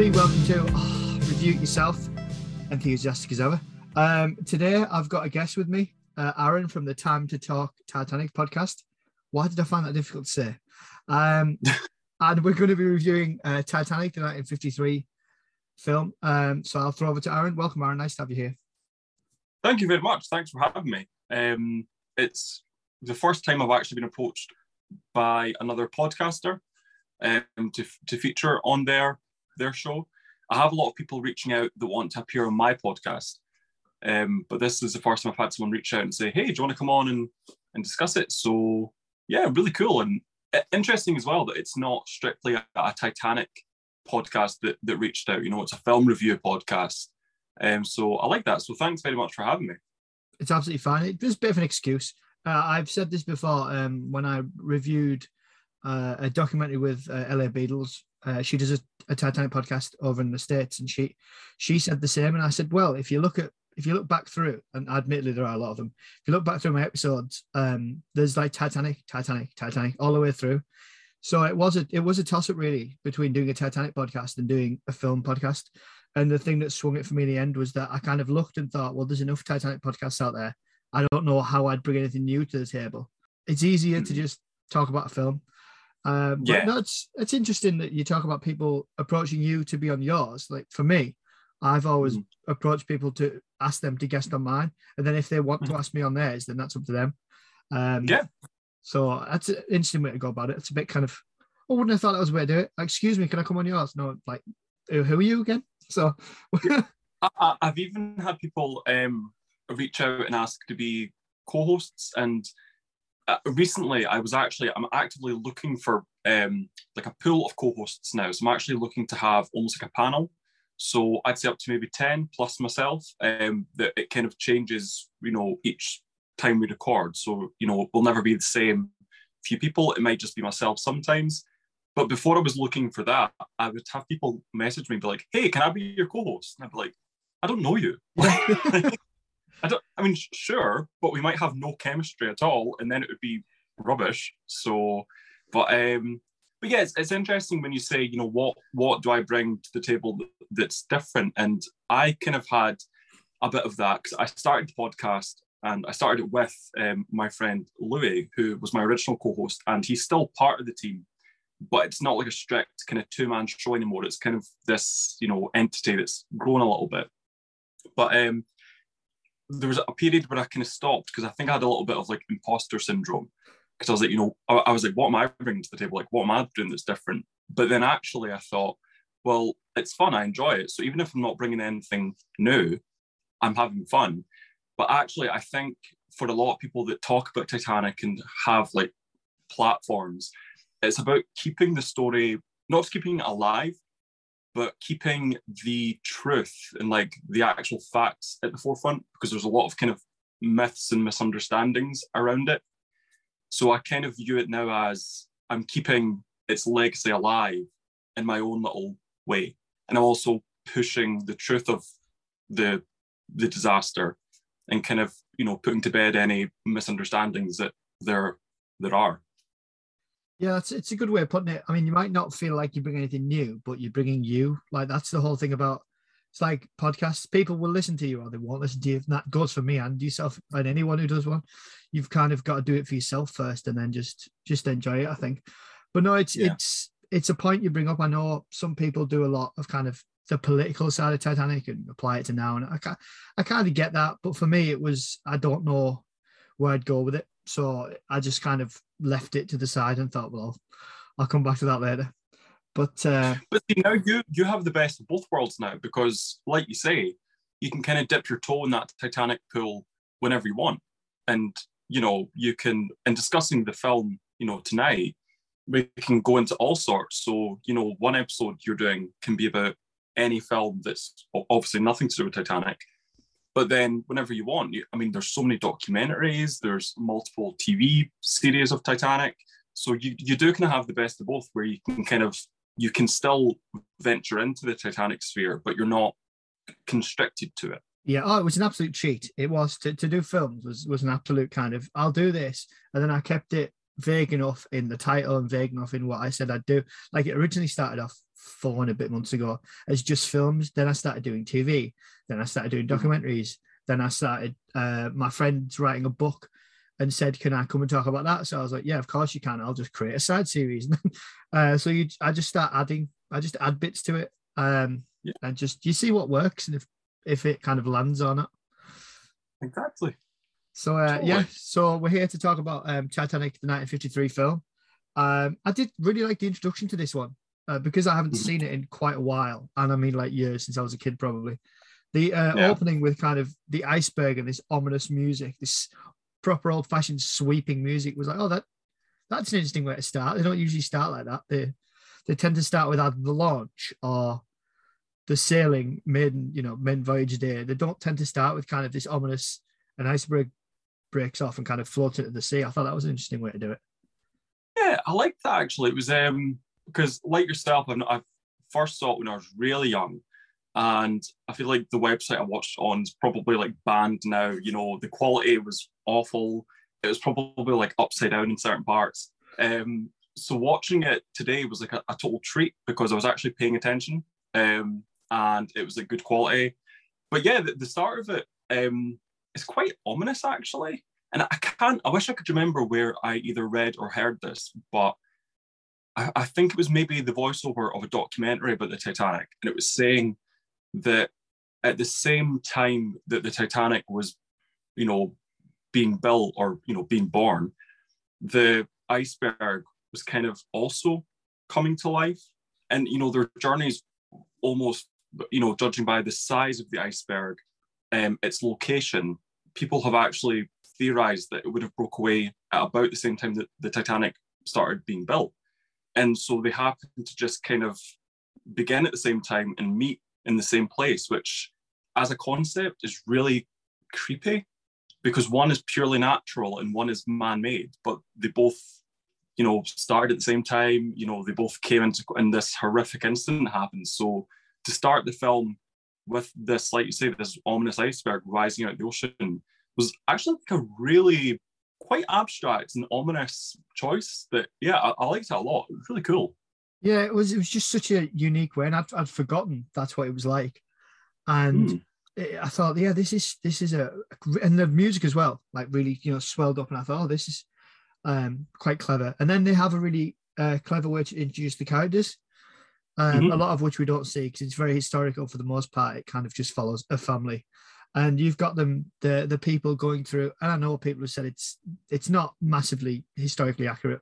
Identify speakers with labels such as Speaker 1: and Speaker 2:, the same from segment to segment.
Speaker 1: Welcome, everybody. Welcome to oh, Review It Yourself, enthusiastic as ever. Um, today, I've got a guest with me, uh, Aaron from the Time to Talk Titanic podcast. Why did I find that difficult to say? Um, and we're going to be reviewing uh, Titanic, the 1953 film. Um, so I'll throw over to Aaron. Welcome, Aaron. Nice to have you here.
Speaker 2: Thank you very much. Thanks for having me. Um, it's the first time I've actually been approached by another podcaster um, to, to feature on their their show. I have a lot of people reaching out that want to appear on my podcast, um, but this is the first time I've had someone reach out and say, "Hey, do you want to come on and and discuss it?" So yeah, really cool and interesting as well that it's not strictly a, a Titanic podcast that that reached out. You know, it's a film review podcast. Um, so I like that. So thanks very much for having me.
Speaker 1: It's absolutely fine. It's a bit of an excuse. Uh, I've said this before um, when I reviewed uh, a documentary with uh, LA Beatles. Uh, she does a, a, Titanic podcast over in the states, and she she said the same. And I said, well, if you look at if you look back through, and admittedly there are a lot of them. If you look back through my episodes, um, there's like Titanic, Titanic, Titanic all the way through. So it was a it was a toss up really between doing a Titanic podcast and doing a film podcast. And the thing that swung it for me in the end was that I kind of looked and thought, well, there's enough Titanic podcasts out there. I don't know how I'd bring anything new to the table. It's easier to hmm. just talk about a film. Um, yeah. no, it's it's interesting that you talk about people approaching you to be on yours. Like for me, I've always mm. approached people to ask them to guest on mine, and then if they want mm. to ask me on theirs, then that's up to them. Um,
Speaker 2: yeah.
Speaker 1: So that's an interesting way to go about it. It's a bit kind of, I wouldn't have thought that was a way to do it. Like, excuse me, can I come on yours? No, like, who are you again? So,
Speaker 2: I, have even had people um, reach out and ask to be co-hosts, and recently I was actually I'm actively looking for um, like a pool of co-hosts now. So I'm actually looking to have almost like a panel. So I'd say up to maybe 10 plus myself. Um, that it kind of changes, you know, each time we record. So, you know, we'll never be the same few people. It might just be myself sometimes. But before I was looking for that, I would have people message me and be like, hey, can I be your co-host? And I'd be like, I don't know you. I don't. I mean, sure, but we might have no chemistry at all, and then it would be rubbish. So, but um, but yeah, it's, it's interesting when you say, you know, what what do I bring to the table that's different? And I kind of had a bit of that because I started the podcast and I started it with um, my friend Louis, who was my original co-host, and he's still part of the team. But it's not like a strict kind of two-man show anymore. It's kind of this, you know, entity that's grown a little bit. But um, there was a period where I kind of stopped because I think I had a little bit of like imposter syndrome because I was like, you know, I, I, was like, what am I bringing to the table? Like, what am I doing that's different? But then actually, I thought, well, it's fun. I enjoy it. So even if I'm not bringing anything new, I'm having fun. But actually, I think for a lot of people that talk about Titanic and have like platforms, it's about keeping the story, not keeping it alive, but keeping the truth and like the actual facts at the forefront because there's a lot of kind of myths and misunderstandings around it. So I kind of view it now as I'm keeping its legacy alive in my own little way. And I'm also pushing the truth of the the disaster and kind of, you know, putting to bed any misunderstandings that there there are.
Speaker 1: Yeah, it's it's a good way of putting it. I mean, you might not feel like you bring anything new, but you're bringing you. Like that's the whole thing about. It's like podcasts. People will listen to you or they won't listen to you. And that goes for me and yourself and anyone who does one. You've kind of got to do it for yourself first, and then just just enjoy it. I think. But no, it's yeah. it's it's a point you bring up. I know some people do a lot of kind of the political side of Titanic and apply it to now, and I I kind of get that. But for me, it was I don't know where I'd go with it. So I just kind of left it to the side and thought, well, I'll come back to that later. But uh,
Speaker 2: but see, now you you have the best of both worlds now because, like you say, you can kind of dip your toe in that Titanic pool whenever you want, and you know you can. In discussing the film, you know tonight, we can go into all sorts. So you know, one episode you're doing can be about any film that's obviously nothing to do with Titanic, but then whenever you want, I mean, there's so many documentaries, there's multiple TV series of Titanic. So you, you do kind of have the best of both where you can kind of, you can still venture into the Titanic sphere, but you're not constricted to it.
Speaker 1: Yeah, oh, it was an absolute cheat. It was to, to do films was was an absolute kind of I'll do this, and then I kept it vague enough in the title and vague enough in what I said I'd do. Like it originally started off four and a bit months ago as just films. Then I started doing TV. Then I started doing
Speaker 2: Mm-hmm.
Speaker 1: documentaries. Then I started. Uh, my friend's writing a book, and said, "Can I come and talk about that?" So I was like, "Yeah, of course you can. I'll just create a side series." uh, so you, I just start adding. I just add bits to it, um,
Speaker 2: Yeah.
Speaker 1: and just you see what works and if if it kind of lands on it.
Speaker 2: Exactly.
Speaker 1: So uh,
Speaker 2: Totally.
Speaker 1: yeah, so we're here to talk about um, Titanic, the 1953 film. Um, I did really like the introduction to this one uh, because I haven't
Speaker 2: Mhm.
Speaker 1: seen it in quite a while, and I mean like years since I was a kid, probably. The uh,
Speaker 2: Yeah.
Speaker 1: opening with kind of the iceberg and this ominous music, this proper old-fashioned sweeping music, was like, oh, that that's an interesting way to start. They don't usually start like that. They they tend to start with either the launch or the sailing maiden, you know, maiden voyage day. They don't tend to start with kind of this ominous an iceberg breaks off and kind of floats into the sea. I thought that was an interesting way to do it.
Speaker 2: Yeah, I liked that actually. It was um because like yourself, I've, I first saw it when I was really young, and I feel like the website I watched on is probably like banned now. You know, the quality was awful. It was probably like upside down in certain parts. Um, so watching it today was like a, a total treat because I was actually paying attention, um, and it was like good quality. But yeah, the, the start of it um, is quite ominous actually. And I can't, I wish I could remember where I either read or heard this, but I, I think it was maybe the voiceover of a documentary about the Titanic. And it was saying that at the same time that the Titanic was, you know, being built or, you know, being born, the iceberg was kind of also coming to life. And, you know, their journeys almost, you know, judging by the size of the iceberg, um, its location, people have actually theorized that it would have broke away at about the same time that the Titanic started being built. And so they happen to just kind of begin at the same time and meet in the same place, which as a concept is really creepy because one is purely natural and one is man-made, but they both, you know, started at the same time, you know, they both came into and this horrific incident happened. So to start the film with this, like you say, this ominous iceberg rising out of the ocean was actually like a really quite abstract and ominous choice that yeah I, I liked it a lot it was really cool
Speaker 1: Yeah, it was. It was just such a unique way, and I'd, I'd forgotten that's what it was like. And
Speaker 2: Hmm.
Speaker 1: it, I thought, yeah, this is this is a and the music as well, like really, you know, swelled up. And I thought, oh, this is um quite clever. And then they have a really uh, clever way to introduce the characters. Um,
Speaker 2: Mhm.
Speaker 1: A lot of which we don't see because it's very historical for the most part. It kind of just follows a family, and you've got them the the people going through. And I know people have said it's it's not massively historically accurate,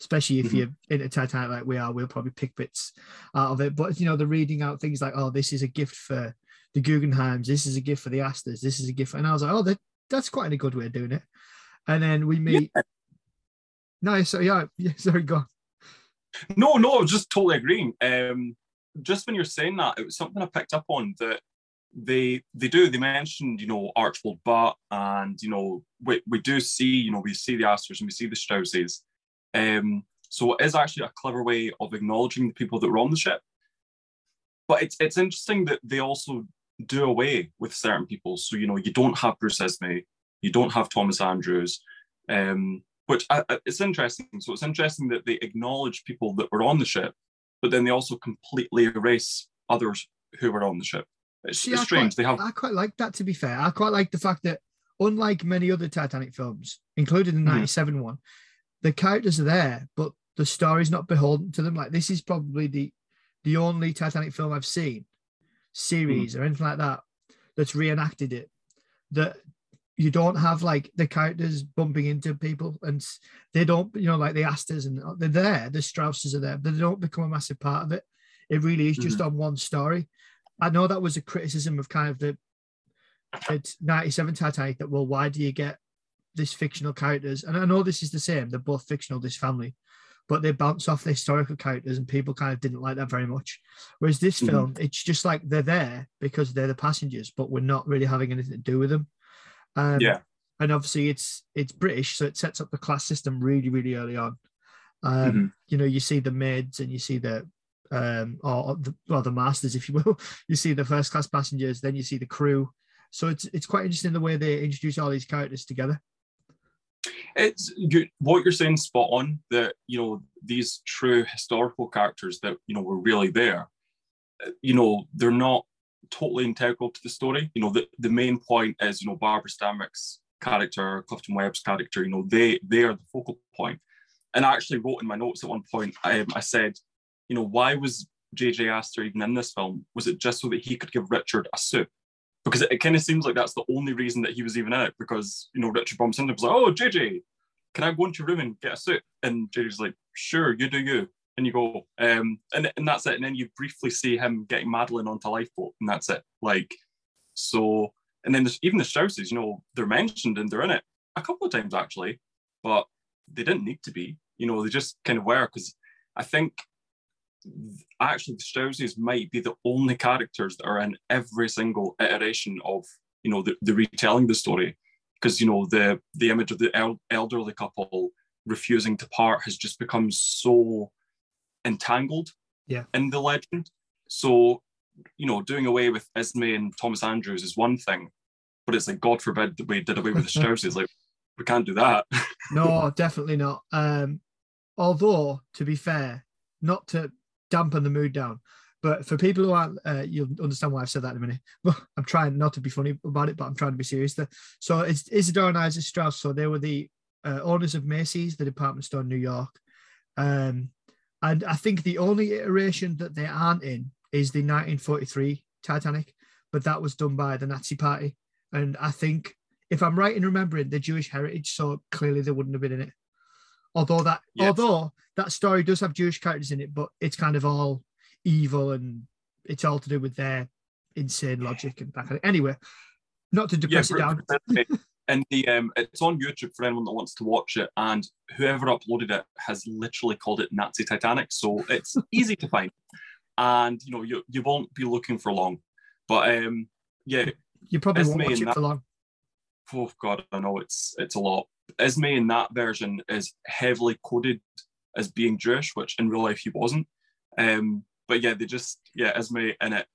Speaker 1: especially if
Speaker 2: Mhm.
Speaker 1: you're into tight like we are. We'll probably pick bits out of it. But you know, they're reading out things like, "Oh, this is a gift for the Guggenheims. This is a gift for the Astors. This is a gift." And I was like, "Oh, that, that's quite a good way of doing it." And then we meet. No, so yeah, yeah, sorry, go. on.
Speaker 2: no no i was just totally agreeing um just when you're saying that it was something i picked up on that they they do they mentioned you know archibald butt and you know we, we do see you know we see the astors and we see the strausses um so it is actually a clever way of acknowledging the people that were on the ship but it's it's interesting that they also do away with certain people so you know you don't have bruce Ismay, you don't have thomas andrews um which I, I- it's interesting. So it's interesting that they acknowledge people that were on the ship, but then they also completely erase others who were on the ship. It's,
Speaker 1: See,
Speaker 2: it's
Speaker 1: I
Speaker 2: strange.
Speaker 1: Quite,
Speaker 2: they have
Speaker 1: I quite like that. To be fair, I quite like the fact that, unlike many other Titanic films, including the
Speaker 2: Mhm.
Speaker 1: '97 one, the characters are there, but the story's not beholden to them. Like this is probably the the only Titanic film I've seen, series or anything like that, that's reenacted it. That you don't have like the characters bumping into people, and they don't, you know, like the Astors and they're there. The Strausses are there, but they don't become a massive part of it. It really is just on one story. I know that was a criticism of kind of the it's 97 Titanic that well, why do you get this fictional characters? And I know this is the same, they're both fictional, this family, but they bounce off the historical characters and people kind of didn't like that very much. Whereas this
Speaker 2: Mhm.
Speaker 1: film, it's just like they're there because they're the passengers, but we're not really having anything to do with them. Um,
Speaker 2: Yeah.
Speaker 1: And obviously it's it's British, so it sets up the class system really, really early on. Um,
Speaker 2: Mhm.
Speaker 1: You know, you see the maids and you see the um or, the or the masters, if you will. You see the first class passengers, then you see the crew. So it's it's quite interesting the way they introduce all these characters together.
Speaker 2: it's you, what you're saying spot on that you know these true historical characters that you know were really there you know they're not totally integral to the story you know the, the main point is you know barbara stanwyck's character clifton webb's character you know they they are the focal point. and i actually wrote in my notes at one point I, I said you know why was jj astor even in this film was it just so that he could give richard a suit because it, it kind of seems like that's the only reason that he was even in it because you know Richard bumps into him was like, "Oh, JJ, can I go into your room and get a suit?" And JJ's like, "Sure, you do you." And you go, um, and and that's it. And then you briefly see him getting Madeleine onto lifeboat, and that's it. Like, so, and then there's even the Strausses, you know, they're mentioned and they're in it a couple of times actually, but they didn't need to be. You know, they just kind of were because I think actually the Strausses might be the only characters that are in every single iteration of you know the, the retelling the story. Because you know the the image of the el- elderly couple refusing to part has just become so entangled
Speaker 1: yeah.
Speaker 2: in the legend. So you know doing away with Ismay and Thomas Andrews is one thing but it's like God forbid that we did away with the Strausses like we can't do that.
Speaker 1: No definitely not. Um although to be fair not to dampen the mood down. But for people who aren't, uh, you'll understand why I've said that in a minute. But I'm trying not to be funny about it, but I'm trying to be serious. There. So it's Isidore and Isaac Strauss. So they were the uh, owners of Macy's, the department store in New York. Um, and I think the only iteration that they aren't in is the 1943 Titanic, but that was done by the Nazi Party. And I think, if I'm right in remembering, the Jewish heritage, so clearly they wouldn't have been in it. Although that, yes. although that story does have Jewish characters in it, but it's kind of all evil and it's all to do with their insane logic and that kind of. Anyway, not to depress yeah,
Speaker 2: it down. and the um, it's on YouTube for anyone that wants to watch it, and whoever uploaded it has literally called it Nazi Titanic, so it's easy to find, and you know you you won't be looking for long, but um, yeah,
Speaker 1: you probably won't watch it that, for long.
Speaker 2: Oh God, I know it's it's a lot. Ismay in that version is heavily coded as being Jewish, which in real life he wasn't. Um, but yeah, they just yeah, Ismay in it.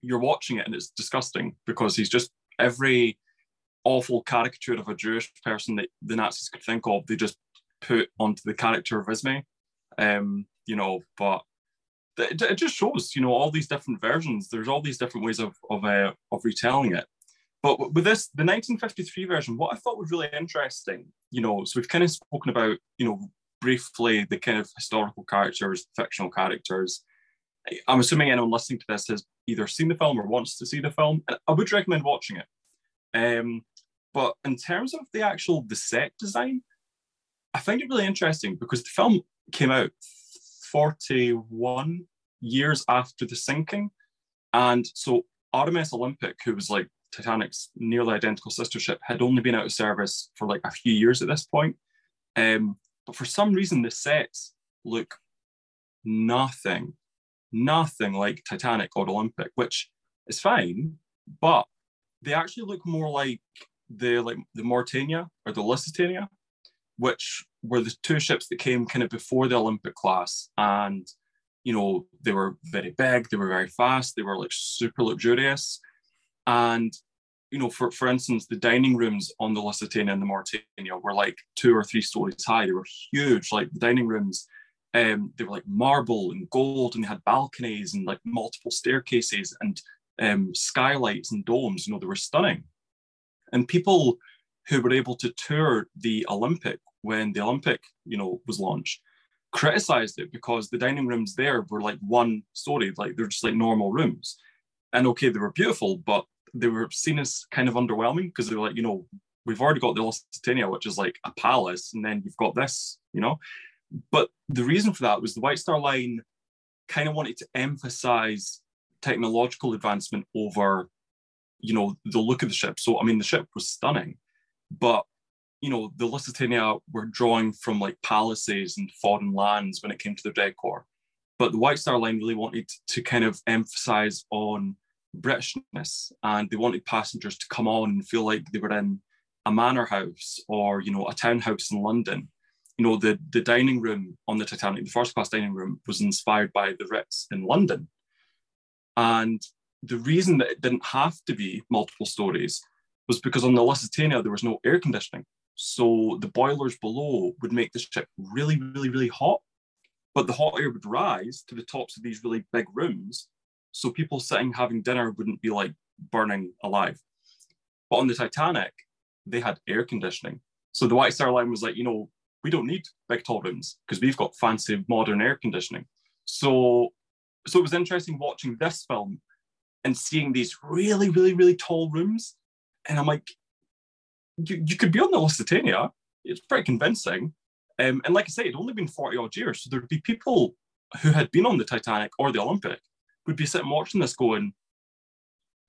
Speaker 2: You're watching it and it's disgusting because he's just every awful caricature of a Jewish person that the Nazis could think of. They just put onto the character of Ismay. Um, you know, but it, it just shows you know all these different versions. There's all these different ways of of uh, of retelling it. But with this, the 1953 version, what I thought was really interesting, you know, so we've kind of spoken about, you know, briefly the kind of historical characters, fictional characters. I'm assuming anyone listening to this has either seen the film or wants to see the film. And I would recommend watching it. Um, but in terms of the actual the set design, I find it really interesting because the film came out 41 years after the sinking. And so RMS Olympic, who was like Titanic's nearly identical sister ship, had only been out of service for like a few years at this point. Um, but for some reason, the sets look nothing, nothing like Titanic or Olympic, which is fine, but they actually look more like the like the Mauretania or the Lusitania, which were the two ships that came kind of before the Olympic class. And you know, they were very big, they were very fast, they were like super luxurious. And you know, for, for instance, the dining rooms on the Lusitania and the Mauretania were like two or three stories high. They were huge. Like the dining rooms, um, they were like marble and gold, and they had balconies and like multiple staircases and um, skylights and domes. You know, they were stunning. And people who were able to tour the Olympic when the Olympic, you know, was launched, criticized it because the dining rooms there were like one story, like they're just like normal rooms. And okay, they were beautiful, but they were seen as kind of underwhelming because they were like, you know, we've already got the Lusitania, which is like a palace, and then you've got this, you know. But the reason for that was the White Star Line kind of wanted to emphasize technological advancement over, you know, the look of the ship. So I mean, the ship was stunning, but you know, the Lusitania were drawing from like palaces and foreign lands when it came to the decor. But the White Star Line really wanted to kind of emphasize on Britishness, and they wanted passengers to come on and feel like they were in a manor house or you know a townhouse in London. You know the the dining room on the Titanic, the first class dining room, was inspired by the Ritz in London, and the reason that it didn't have to be multiple stories was because on the Lusitania there was no air conditioning. So the boilers below would make the ship really, really, really hot, but the hot air would rise to the tops of these really big rooms. So people sitting having dinner wouldn't be like burning alive. But on the Titanic, they had air conditioning. So the White Star Line was like, you know, we don't need big tall rooms because we've got fancy modern air conditioning. So, so it was interesting watching this film and seeing these really, really, really tall rooms. And I'm like, you, you could be on the Lusitania. It's pretty convincing. Um, and like I say, it'd only been 40 odd years. So there'd be people who had been on the Titanic or the Olympic would be sitting watching this going,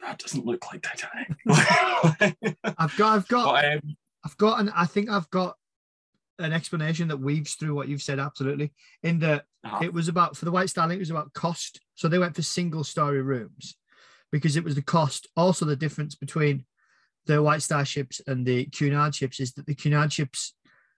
Speaker 2: that doesn't look like Titanic.
Speaker 1: I've got, I've got, but, um, I've got, and I think I've got an explanation that weaves through what you've said absolutely. In that uh-huh. it was about for the White Star Line, it was about cost. So they went for single story rooms because it was the cost. Also, the difference between the White Star ships and the Cunard ships is that the Cunard ships,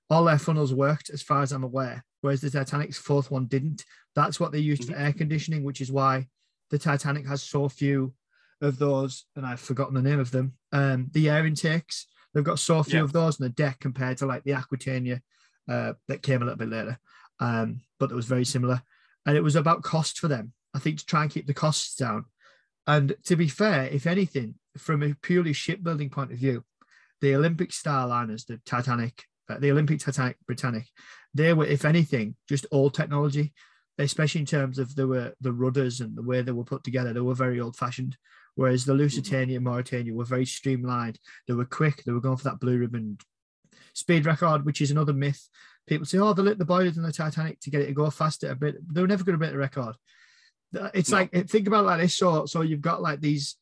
Speaker 1: all their funnels worked, as far as I'm aware, whereas the Titanic's fourth one didn't. That's what they used mm-hmm. for air conditioning, which is why the Titanic has so few of those, and I've forgotten the name of them. Um, the air intakes, they've got so few yeah. of those on the deck compared to like the Aquitania uh, that came a little bit later, um, but it was very similar. And it was about cost for them, I think, to try and keep the costs down. And to be fair, if anything, from a purely shipbuilding point of view, the Olympic Starliners, the Titanic, uh, the Olympic Titanic Britannic, they were, if anything, just old technology, especially in terms of the the rudders and the way they were put together. They were very old fashioned, whereas the mm-hmm. Lusitania and Mauretania were very streamlined. They were quick. They were going for that blue ribbon speed record, which is another myth. People say, "Oh, they lit the boilers in the Titanic to get it to go faster a bit." They were never going to break the record. It's no. like think about like this. So, so you've got like these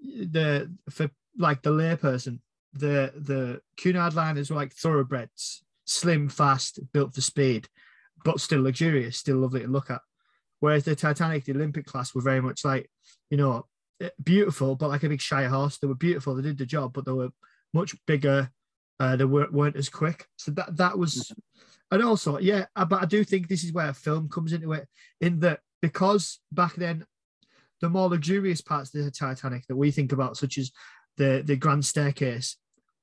Speaker 1: the for like the layperson, the the Cunard liners were like thoroughbreds, slim, fast, built for speed, but still luxurious, still lovely to look at. Whereas the Titanic, the Olympic class, were very much like, you know, eh, beautiful, but like a big shy horse. They were beautiful, they did the job, but they were much bigger. Uh, they weren't, weren't as quick. So that that was, mm-hmm. and also, yeah, uh, but I do think this is where film comes into it, in that because back then the more luxurious parts of the Titanic that we think about, such as the, the grand staircase,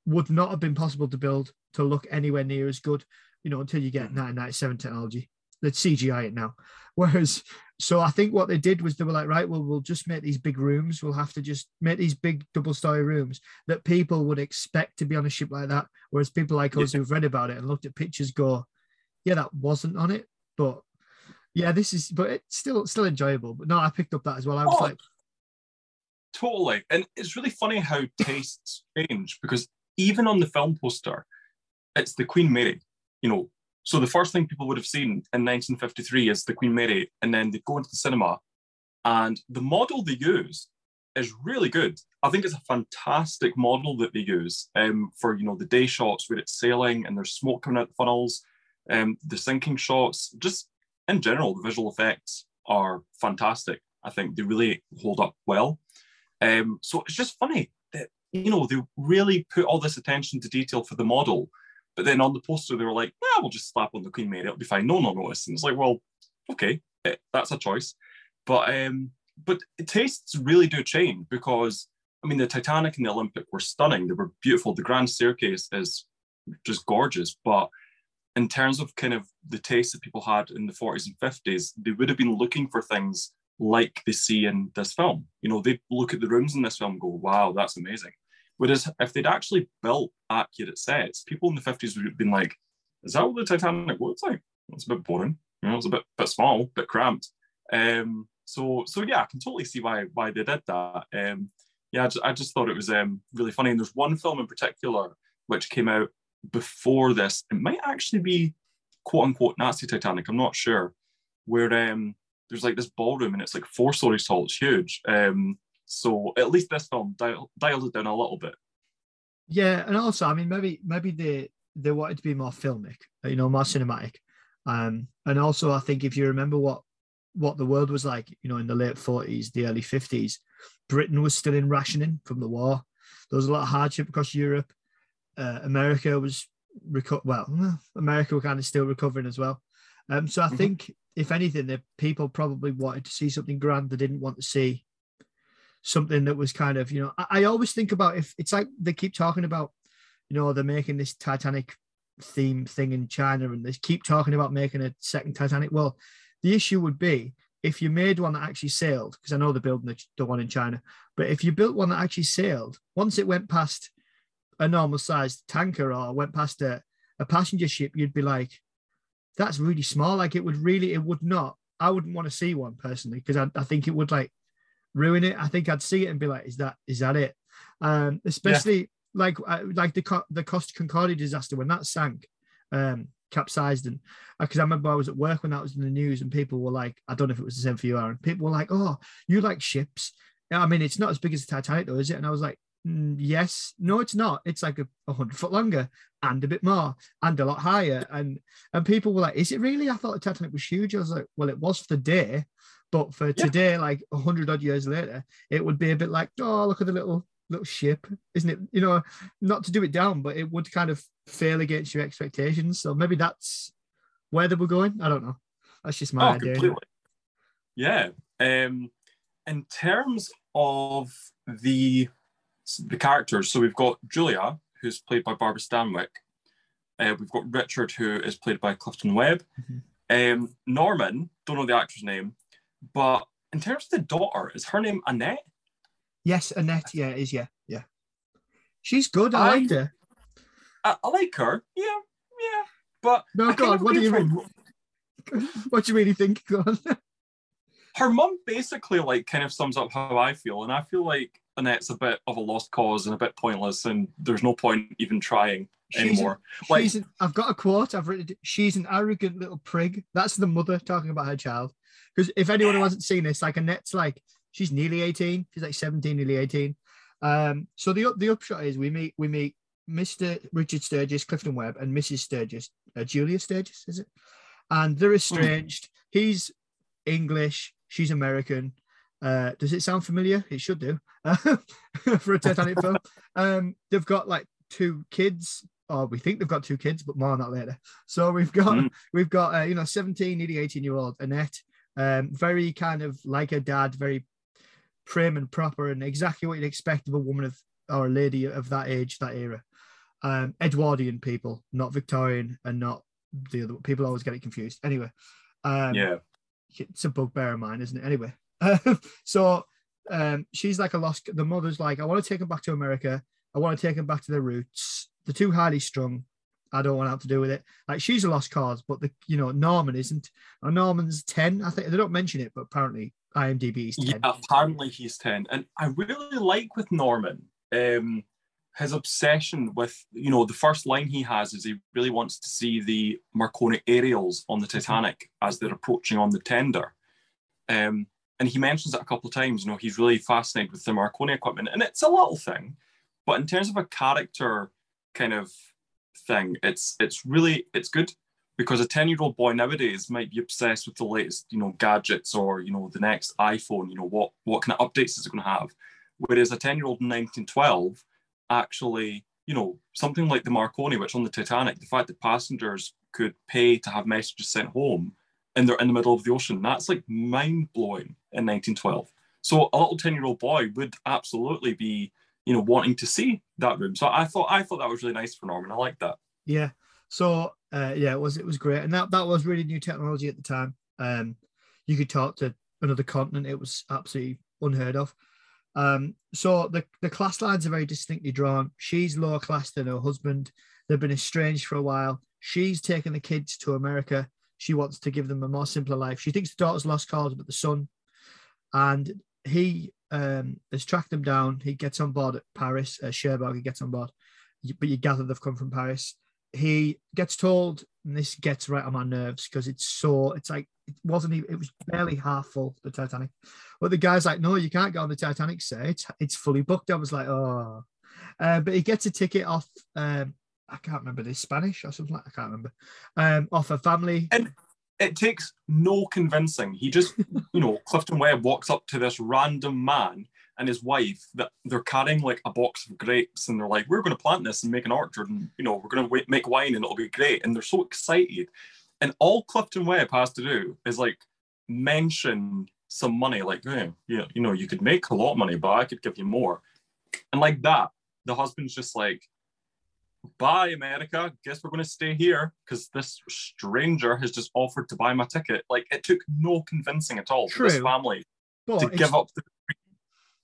Speaker 1: would not have been possible to build to look anywhere near as good, you know, until you get 1997 mm-hmm. technology. Let's CGI it now. Whereas, so I think what they did was they were like, right, well, we'll just make these big rooms. We'll have to just make these big double story rooms that people would expect to be on a ship like that. Whereas people like us who've read about it and looked at pictures go, yeah, that wasn't on it. But yeah, this is, but it's still still enjoyable. But no, I picked up that as well. I was oh, like,
Speaker 2: totally, and it's really funny how tastes change because even on the film poster, it's the Queen Mary. You know, so the first thing people would have seen in 1953 is the Queen Mary, and then they go into the cinema, and the model they use is really good. I think it's a fantastic model that they use um, for you know the day shots where it's sailing and there's smoke coming out the funnels, um, the sinking shots, just in general, the visual effects are fantastic. I think they really hold up well. Um, so it's just funny that you know they really put all this attention to detail for the model, but then on the poster they were like, "Yeah, we'll just slap on the Queen Mary; it'll be fine. No one notice." And it's like, well, okay, eh, that's a choice, but um, but tastes really do change because I mean the Titanic and the Olympic were stunning. They were beautiful. The Grand Staircase is just gorgeous, but in terms of kind of the taste that people had in the 40s and 50s, they would have been looking for things like they see in this film. You know, they look at the rooms in this film go, wow, that's amazing. Whereas if they'd actually built accurate sets, people in the 50s would have been like, is that what the Titanic looks like? It's a bit boring. You know, it's a bit bit small, bit cramped. Um, so so yeah, I can totally see why why they did that. Um, yeah, I just, I just thought it was um, really funny. And there's one film in particular which came out before this, it might actually be quote unquote Nazi Titanic. I'm not sure. Where um, there's like this ballroom and it's like four stories tall. It's huge. Um, so at least this film dial, dials it down a little bit.
Speaker 1: Yeah, and also I mean maybe maybe they they wanted to be more filmic, you know, more cinematic. Um, and also I think if you remember what what the world was like, you know, in the late 40s, the early 50s, Britain was still in rationing from the war. There was a lot of hardship across Europe uh, America was reco- well, America were kind of still recovering as well. Um, so I mm-hmm. think if anything, the people probably wanted to see something grand. They didn't want to see something that was kind of, you know, I, I, always think about if it's like they keep talking about you know, they're making this Titanic theme thing in China and they keep talking about making a second Titanic. Well, the issue would be if you made one that actually sailed, because I know they're building the, the one in China, but if you built one that actually sailed, once it went past a normal sized tanker or went past a, a passenger ship, you'd be like, that's really small. Like it would really, it would not, I wouldn't want to see one personally, because I, I think it would like ruin it. I think I'd see it and be like, is that, is that it? Um, especially yeah. like, uh, like the, the Costa Concordia disaster when that sank, um, capsized and because uh, I remember I was at work when that was in the news and people were like, I don't know if it was the same for you, Aaron. People were like, "Oh, you like ships?" I mean, it's not as big as the Titanic, though, is it? And I was like, mm, "Yes, no, it's not. It's like a, a hundred foot longer and a bit more and a lot higher." And and people were like, "Is it really?" I thought the Titanic was huge. I was like, "Well, it was for the day." But for yeah. today, like a hundred odd years later, it would be a bit like, oh, look at the little little ship, isn't it? You know, not to do it down, but it would kind of fail against your expectations. So maybe that's where they were going. I don't know. That's just my oh, idea. Completely.
Speaker 2: Yeah. Um, in terms of the the characters, so we've got Julia, who's played by Barbara Stanwyck. Uh, we've got Richard, who is played by Clifton Webb. Mm-hmm. Um, Norman, don't know the actor's name, but in terms of the daughter, is her name Annette?
Speaker 1: Yes, Annette. Yeah, is yeah, yeah. She's good. I, I liked her.
Speaker 2: I, I, like her. Yeah, yeah. But
Speaker 1: no, God, what do you mean? What do you really think?
Speaker 2: her mum basically like kind of sums up how I feel, and I feel like Annette's a bit of a lost cause and a bit pointless, and there's no point even trying she's anymore.
Speaker 1: An, like, an, I've got a quote. I've written. She's an arrogant little prig. That's the mother talking about her child. Because if anyone who hasn't seen this, like Annette's like she's nearly 18. She's like 17, nearly 18. Um, so the the upshot is we meet we meet Mr. Richard Sturgis, Clifton Webb, and Mrs. Sturgis, uh, Julia Sturgis, is it? And they're estranged. Mm. He's English, she's American. Uh, does it sound familiar? It should do for a Titanic film. Um, they've got like two kids, or we think they've got two kids, but more on that later. So we've got mm. we've got uh, you know 17, nearly 18 year old Annette, um, very kind of like her dad, very prim and proper and exactly what you'd expect of a woman of or a lady of that age, that era. Um, Edwardian people, not Victorian and not the other people always get it confused. Anyway, um,
Speaker 2: yeah,
Speaker 1: it's a bugbear of mine, isn't it? Anyway, so um, she's like a lost. The mother's like, I want to take him back to America. I want to take him back to their roots. The too highly strung. I don't want to have to do with it. Like she's a lost cause, but the you know Norman isn't. Norman's ten. I think they don't mention it, but apparently IMDb is 10.
Speaker 2: Yeah, apparently he's 10. And I really like with Norman um, his obsession with, you know, the first line he has is he really wants to see the Marconi aerials on the Titanic as they're approaching on the tender. Um, and he mentions it a couple of times, you know, he's really fascinated with the Marconi equipment. And it's a little thing, but in terms of a character kind of thing, it's it's really it's good because a 10 year old boy nowadays might be obsessed with the latest you know gadgets or you know the next iphone you know what what kind of updates is it going to have? Whereas a 10 year old in 1912 actually you know something like the marconi which on the titanic the fact that passengers could pay to have messages sent home and they're in the middle of the ocean that's like mind-blowing in 1912 so a little 10 year old boy would absolutely be you know wanting to see that room so i thought i thought that was really nice for norman i like that
Speaker 1: yeah so uh, yeah, it was it was great, and that that was really new technology at the time. Um, you could talk to another continent; it was absolutely unheard of. Um, so the the class lines are very distinctly drawn. She's lower class than her husband. They've been estranged for a while. She's taken the kids to America. She wants to give them a more simpler life. She thinks the daughter's lost cause, but the son, and he um, has tracked them down. He gets on board at Paris. Uh, Cherbourg, he gets on board, but you gather they've come from Paris he gets told, and this gets right on my nerves because it's so, it's like, it wasn't even, it was barely half full, the Titanic. But the guy's like, no, you can't go on the Titanic, sir. It's, it's fully booked. I was like, oh. Uh, but he gets a ticket off, um, I can't remember this, Spanish or something like I can't remember, um, off a family.
Speaker 2: And it takes no convincing. He just, you know, Clifton Webb walks up to this random man and his wife that they're carrying like a box of grapes and they're like we're going to plant this and make an orchard and you know we're going to make wine and it'll be great. And they're so excited. And all clifton webb has to do is like mention some money like hey, you, you know you could make a lot of money but i could give you more. And like that the husband's just like bye, America. Guess we're going to stay here because this stranger has just offered to buy my ticket. Like, it took no convincing at all
Speaker 1: True.
Speaker 2: for this family
Speaker 1: But
Speaker 2: to
Speaker 1: it's,
Speaker 2: give up. The,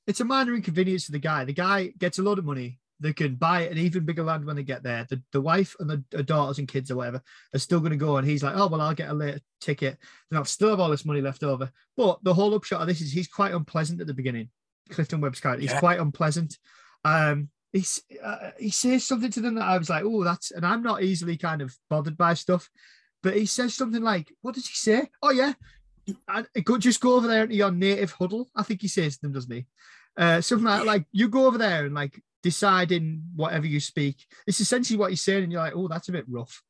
Speaker 1: it's a minor inconvenience to the guy. The guy gets a lot of money. They can buy an even bigger land when they get there. The, the wife and the, the daughters and kids or whatever are still going to go. And he's like, oh, well, I'll get a later ticket. Then I'll still have all this money left over. But the whole upshot of this is he's quite unpleasant at the beginning. Clifton Webb's character. He's
Speaker 2: Yeah.
Speaker 1: quite unpleasant. Um, he's, uh, he says something to them that I was like, oh, that's, and I'm not easily kind of bothered by stuff. But he says something like, what does he say? Oh, yeah. And go, just go over there into your native huddle. I think he says to them, doesn't he? Uh, something like, like you go over there and like decide in whatever you speak. It's essentially what he's saying, and you're like, oh, that's a bit rough.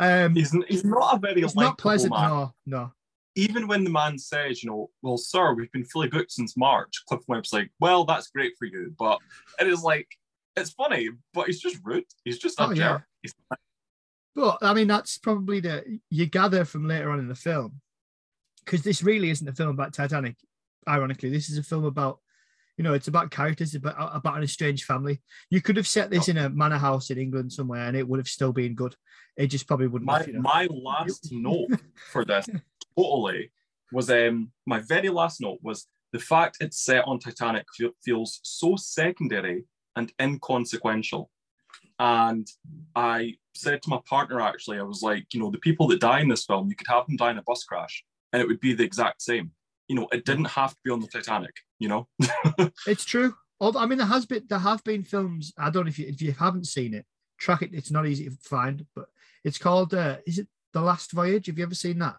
Speaker 1: Um,
Speaker 2: he's, he's not a very likable
Speaker 1: not pleasant.
Speaker 2: man.
Speaker 1: No, no.
Speaker 2: Even when the man says, you know, well, sir, we've been fully booked since March, Cliff Webb's like, well, that's great for you. But it is like, it's funny, but he's just rude. He's just
Speaker 1: Oh, yeah.
Speaker 2: He's
Speaker 1: But I mean, that's probably the you gather from later on in the film, because this really isn't a film about Titanic. Ironically, this is a film about, you know, it's about characters, about about an estranged family. You could have set this in a manor house in England somewhere, and it would have still been good. It just probably wouldn't.
Speaker 2: my
Speaker 1: have, you know.
Speaker 2: my last note for this totally was um my very last note was the fact it's set on Titanic feels so secondary and inconsequential. And I said to my partner actually, I was like, you know, the people that die in this film, you could have them die in a bus crash, and it would be the exact same. You know, it didn't have to be on the Titanic. You know,
Speaker 1: It's true. Although I mean, there has been there have been films. I don't know if you if you haven't seen it, track it. It's not easy to find, but it's called. Uh, is it the Last Voyage? Have you ever seen that?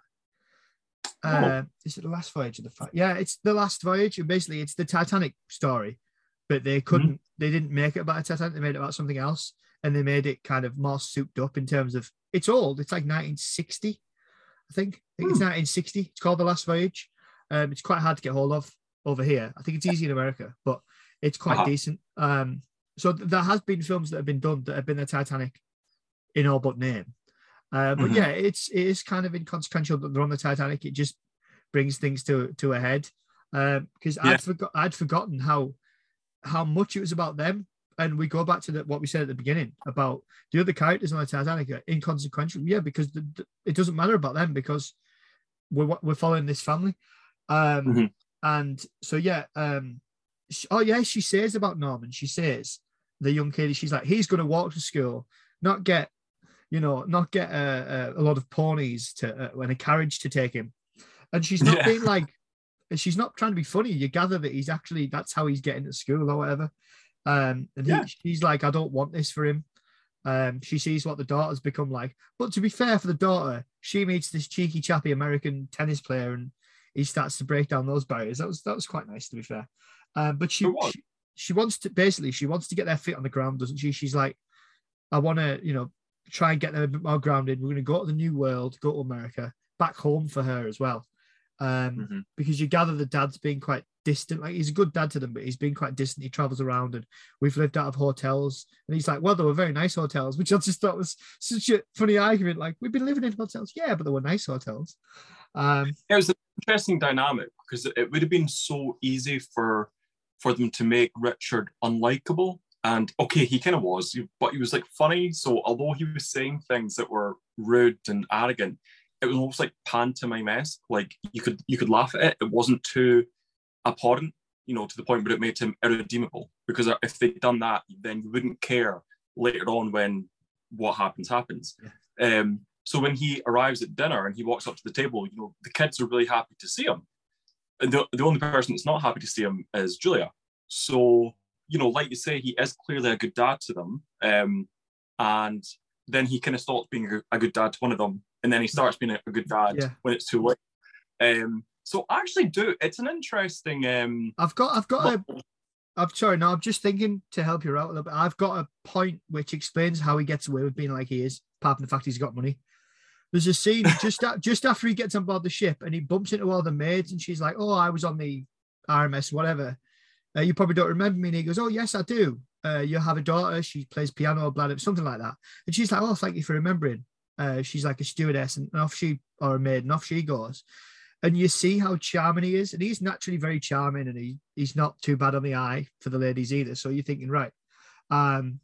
Speaker 1: Uh, is it the Last Voyage of the? Fi- yeah, it's the Last Voyage. And basically, it's the Titanic story, but they couldn't. They didn't make it about a Titanic. They made it about something else, and they made it kind of more souped up in terms of. It's old. It's like 1960, I think. I think it's 1960. It's called the Last Voyage. Um, it's quite hard to get hold of over here. I think it's easy in America, but it's quite
Speaker 2: Uh-huh.
Speaker 1: decent. Um, so th- there has been films that have been done that have been the Titanic in all but name. Uh, but
Speaker 2: Mhm.
Speaker 1: yeah, it's it is kind of inconsequential that they're on the Titanic. It just brings things to to a head. Because
Speaker 2: Yeah.
Speaker 1: I'd forgot I'd forgotten how how much it was about them. And we go back to the, what we said at the beginning about the other characters on the Titanic are inconsequential. Yeah, because the, the- it doesn't matter about them because we're we're following this family. Um,
Speaker 2: Mhm.
Speaker 1: and so yeah, um, sh- oh yeah, she says about Norman. She says the young kid. She's like, he's going to walk to school, not get, you know, not get a, a, a lot of ponies to uh, and a carriage to take him. And she's not
Speaker 2: Yeah.
Speaker 1: being like, she's not trying to be funny. You gather that he's actually that's how he's getting to school or whatever. Um, and he,
Speaker 2: Yeah.
Speaker 1: she's like, I don't want this for him. Um, she sees what the daughter's become like. But to be fair for the daughter, she meets this cheeky chappy American tennis player and he starts to break down those barriers. That was that was quite nice to be fair. Um, but she, she she wants to basically she wants to get their feet on the ground, doesn't she? She's like, I want to, you know, try and get them a bit more grounded. We're going to go to the new world, go to America, back home for her as well. Um,
Speaker 2: Mhm.
Speaker 1: because you gather the dad's being quite distant. Like he's a good dad to them, but he's been quite distant. He travels around, and we've lived out of hotels. And he's like, "Well, they were very nice hotels," which I just thought was such a funny argument. Like we've been living in hotels, yeah, but they were nice hotels. Um,
Speaker 2: it was an interesting dynamic because it would have been so easy for for them to make Richard unlikable. And okay, he kind of was, but he was like funny. So although he was saying things that were rude and arrogant, it was almost like pantomime-esque. Like you could you could laugh at it. It wasn't too abhorrent, you know, to the point where it made him irredeemable. Because if they'd done that, then you wouldn't care later on when what happens happens. Um, so when he arrives at dinner and he walks up to the table, you know, the kids are really happy to see him. And the, the only person that's not happy to see him is Julia. So, you know, like you say, he is clearly a good dad to them. Um, and then he kind of stops being a good dad to one of them. And then he starts being a, a good dad
Speaker 1: Yeah.
Speaker 2: when it's too late. Um, so I actually do. It's an interesting. Um,
Speaker 1: I've got, I've got a,
Speaker 2: well,
Speaker 1: I'm sorry, no, I'm just thinking to help you out a little bit. I've got a point which explains how he gets away with being like he is, apart from the fact he's got money. There's a scene just a, just after he gets on board the ship and he bumps into all the maids and she's like, "Oh, I was on the RMS, whatever. Uh, you probably don't remember me." And he goes, "Oh, yes, I do. Uh, you have a daughter. She plays piano, blah, blah, something like that." And she's like, "Oh, thank you for remembering." Uh, she's like a stewardess, and off she or a maid, and off she goes. And you see how charming he is, and he's naturally very charming, and he he's not too bad on the eye for the ladies either. So you're thinking, right, um,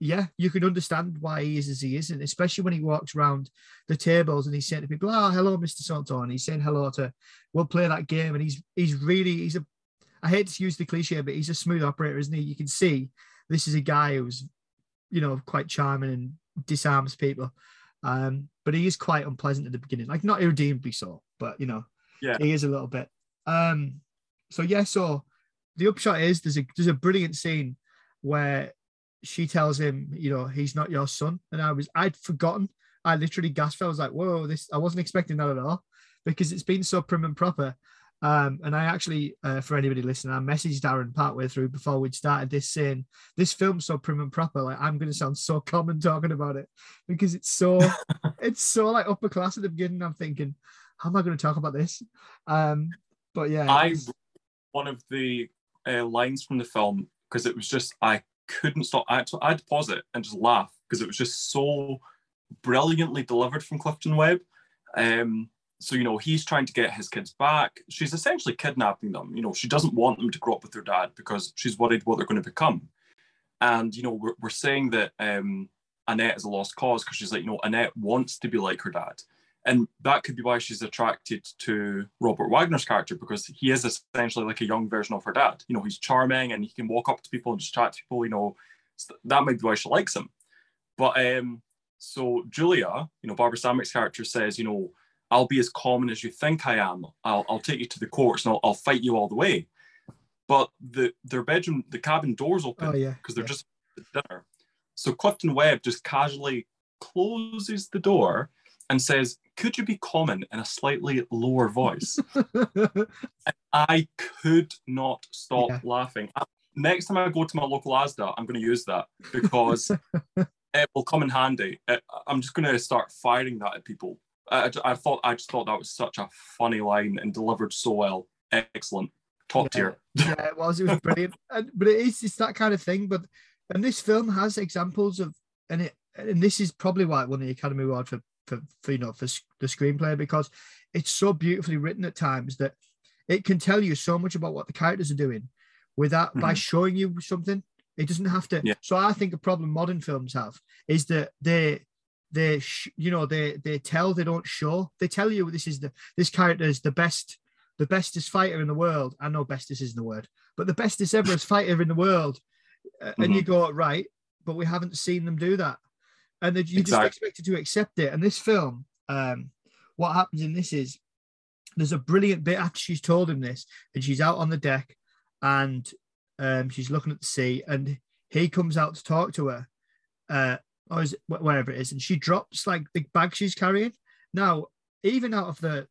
Speaker 1: yeah, you can understand why he is as he is, and especially when he walks around the tables and he's saying to people, "Oh, hello, Mister Santo," and he's saying hello to, "We'll play that game," and he's he's really he's a, I hate to use the cliche, but he's a smooth operator, isn't he? You can see this is a guy who's, you know, quite charming and disarms people, um, but he is quite unpleasant at the beginning, like not irredeemably so, but you know,
Speaker 2: Yeah.
Speaker 1: he is a little bit. Um, so yeah, so the upshot is there's a there's a brilliant scene where she tells him, you know, he's not your son. And I was, I'd forgotten. I literally gasped. I was like, whoa, this, I wasn't expecting that at all because it's been so prim and proper. Um, and I actually, uh, for anybody listening, I messaged Darren partway through before we'd started this saying, this film's so prim and proper. Like, I'm going to sound so common talking about it because it's so, it's so like upper class at the beginning. I'm thinking, how am I going to talk about this? Um, but yeah,
Speaker 2: I one of the uh, lines from the film because it was just I couldn't stop. I to, I'd pause it and just laugh because it was just so brilliantly delivered from Clifton Webb. Um, so you know he's trying to get his kids back. She's essentially kidnapping them. You know she doesn't want them to grow up with their dad because she's worried what they're going to become. And you know we're, we're saying that um, Annette is a lost cause because she's like you know Annette wants to be like her dad and that could be why she's attracted to Robert Wagner's character because he is essentially like a young version of her dad. You know, he's charming and he can walk up to people and just chat to people. You know, so that might be why she likes him. But um, so Julia, you know, Barbara Stanwyck's character says, you know, I'll be as common as you think I am. I'll, I'll take you to the courts and I'll, I'll fight you all the way. But the their bedroom, the cabin doors oh, open
Speaker 1: oh yeah,
Speaker 2: because they're
Speaker 1: yeah.
Speaker 2: just dinner. So Clifton Webb just casually closes the door and says, Could you be common in a slightly lower voice? I could not stop
Speaker 1: Yeah.
Speaker 2: laughing. Next time I go to my local Asda, I'm going to use that because it will come in handy. I'm just going to start firing that at people. I, I- thought I just thought that was such a funny line and delivered so well. Excellent, top
Speaker 1: Yeah.
Speaker 2: tier.
Speaker 1: yeah, it was. It was brilliant. and, but it is it's that kind of thing. But and this film has examples of, and it and this is probably why it won the Academy Award for for, for you know for the screenplay because it's so beautifully written at times that it can tell you so much about what the characters are doing without by
Speaker 2: Mhm.
Speaker 1: showing you something. It doesn't have to.
Speaker 2: Yeah.
Speaker 1: So I think a problem modern films have is that they they sh- you know they they tell they don't show. They tell you this is the this character is the best the bestest fighter in the world. I know bestest isn't the word, but the bestest ever fighter in the world. Uh, And you go right, but we haven't seen them do that, and you
Speaker 2: Exactly.
Speaker 1: just expected to accept it. And this film, um, what happens in this is there's a brilliant bit after she's told him this, and she's out on the deck, and um, she's looking at the sea, and he comes out to talk to her, uh, or is it wherever it is, and she drops like the bag she's carrying. Now, even out of the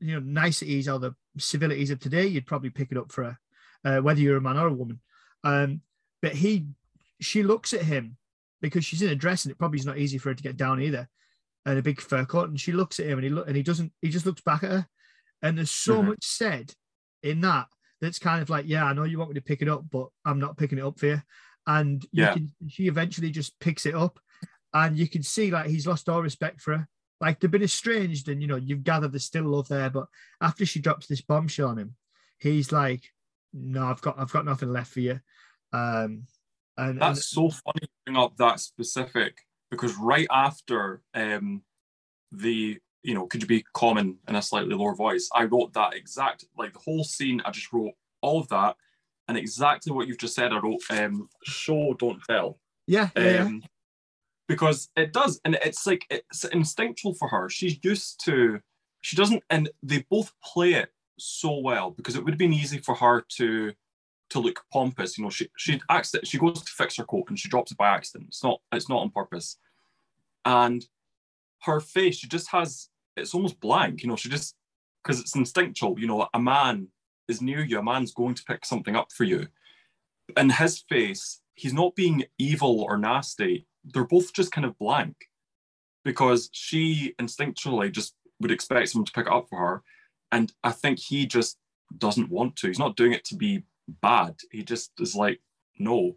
Speaker 1: you know niceties or the civilities of today, you'd probably pick it up for her, uh, whether you're a man or a woman. Um, but he, she looks at him because she's in a dress, and it probably is not easy for her to get down either, and a big fur coat. And she looks at him, and he look, and he doesn't. He just looks back at her, and there's so
Speaker 2: Mhm.
Speaker 1: much said in that that's kind of like, yeah, I know you want me to pick it up, but I'm not picking it up for you. And you
Speaker 2: Yeah.
Speaker 1: can, she eventually just picks it up, and you can see like he's lost all respect for her. Like they've been estranged, and you know you've gathered there's still love there, but after she drops this bombshell on him, he's like, "No, I've got, I've got nothing left for you." Um, and, and
Speaker 2: That's so funny to bring up that specific because right after um, the you know could you be common in a slightly lower voice, I wrote that exact like the whole scene. I just wrote all of that and exactly what you've just said. I wrote um, show don't tell
Speaker 1: yeah, yeah, yeah.
Speaker 2: Because it does, and it's like it's instinctual for her. She's used to. She doesn't, and they both play it so well because it would have been easy for her to to look pompous. You know, she she accident she goes to fix her coat and she drops it by accident. It's not it's not on purpose, and her face she just has it's almost blank. You know, she just because it's instinctual. You know, a man is near you. A man's going to pick something up for you. In his face, he's not being evil or nasty. They're both just kind of blank because she instinctually just would expect someone to pick it up for her. And I think he just doesn't want to. He's not doing it to be bad. He just is like, no.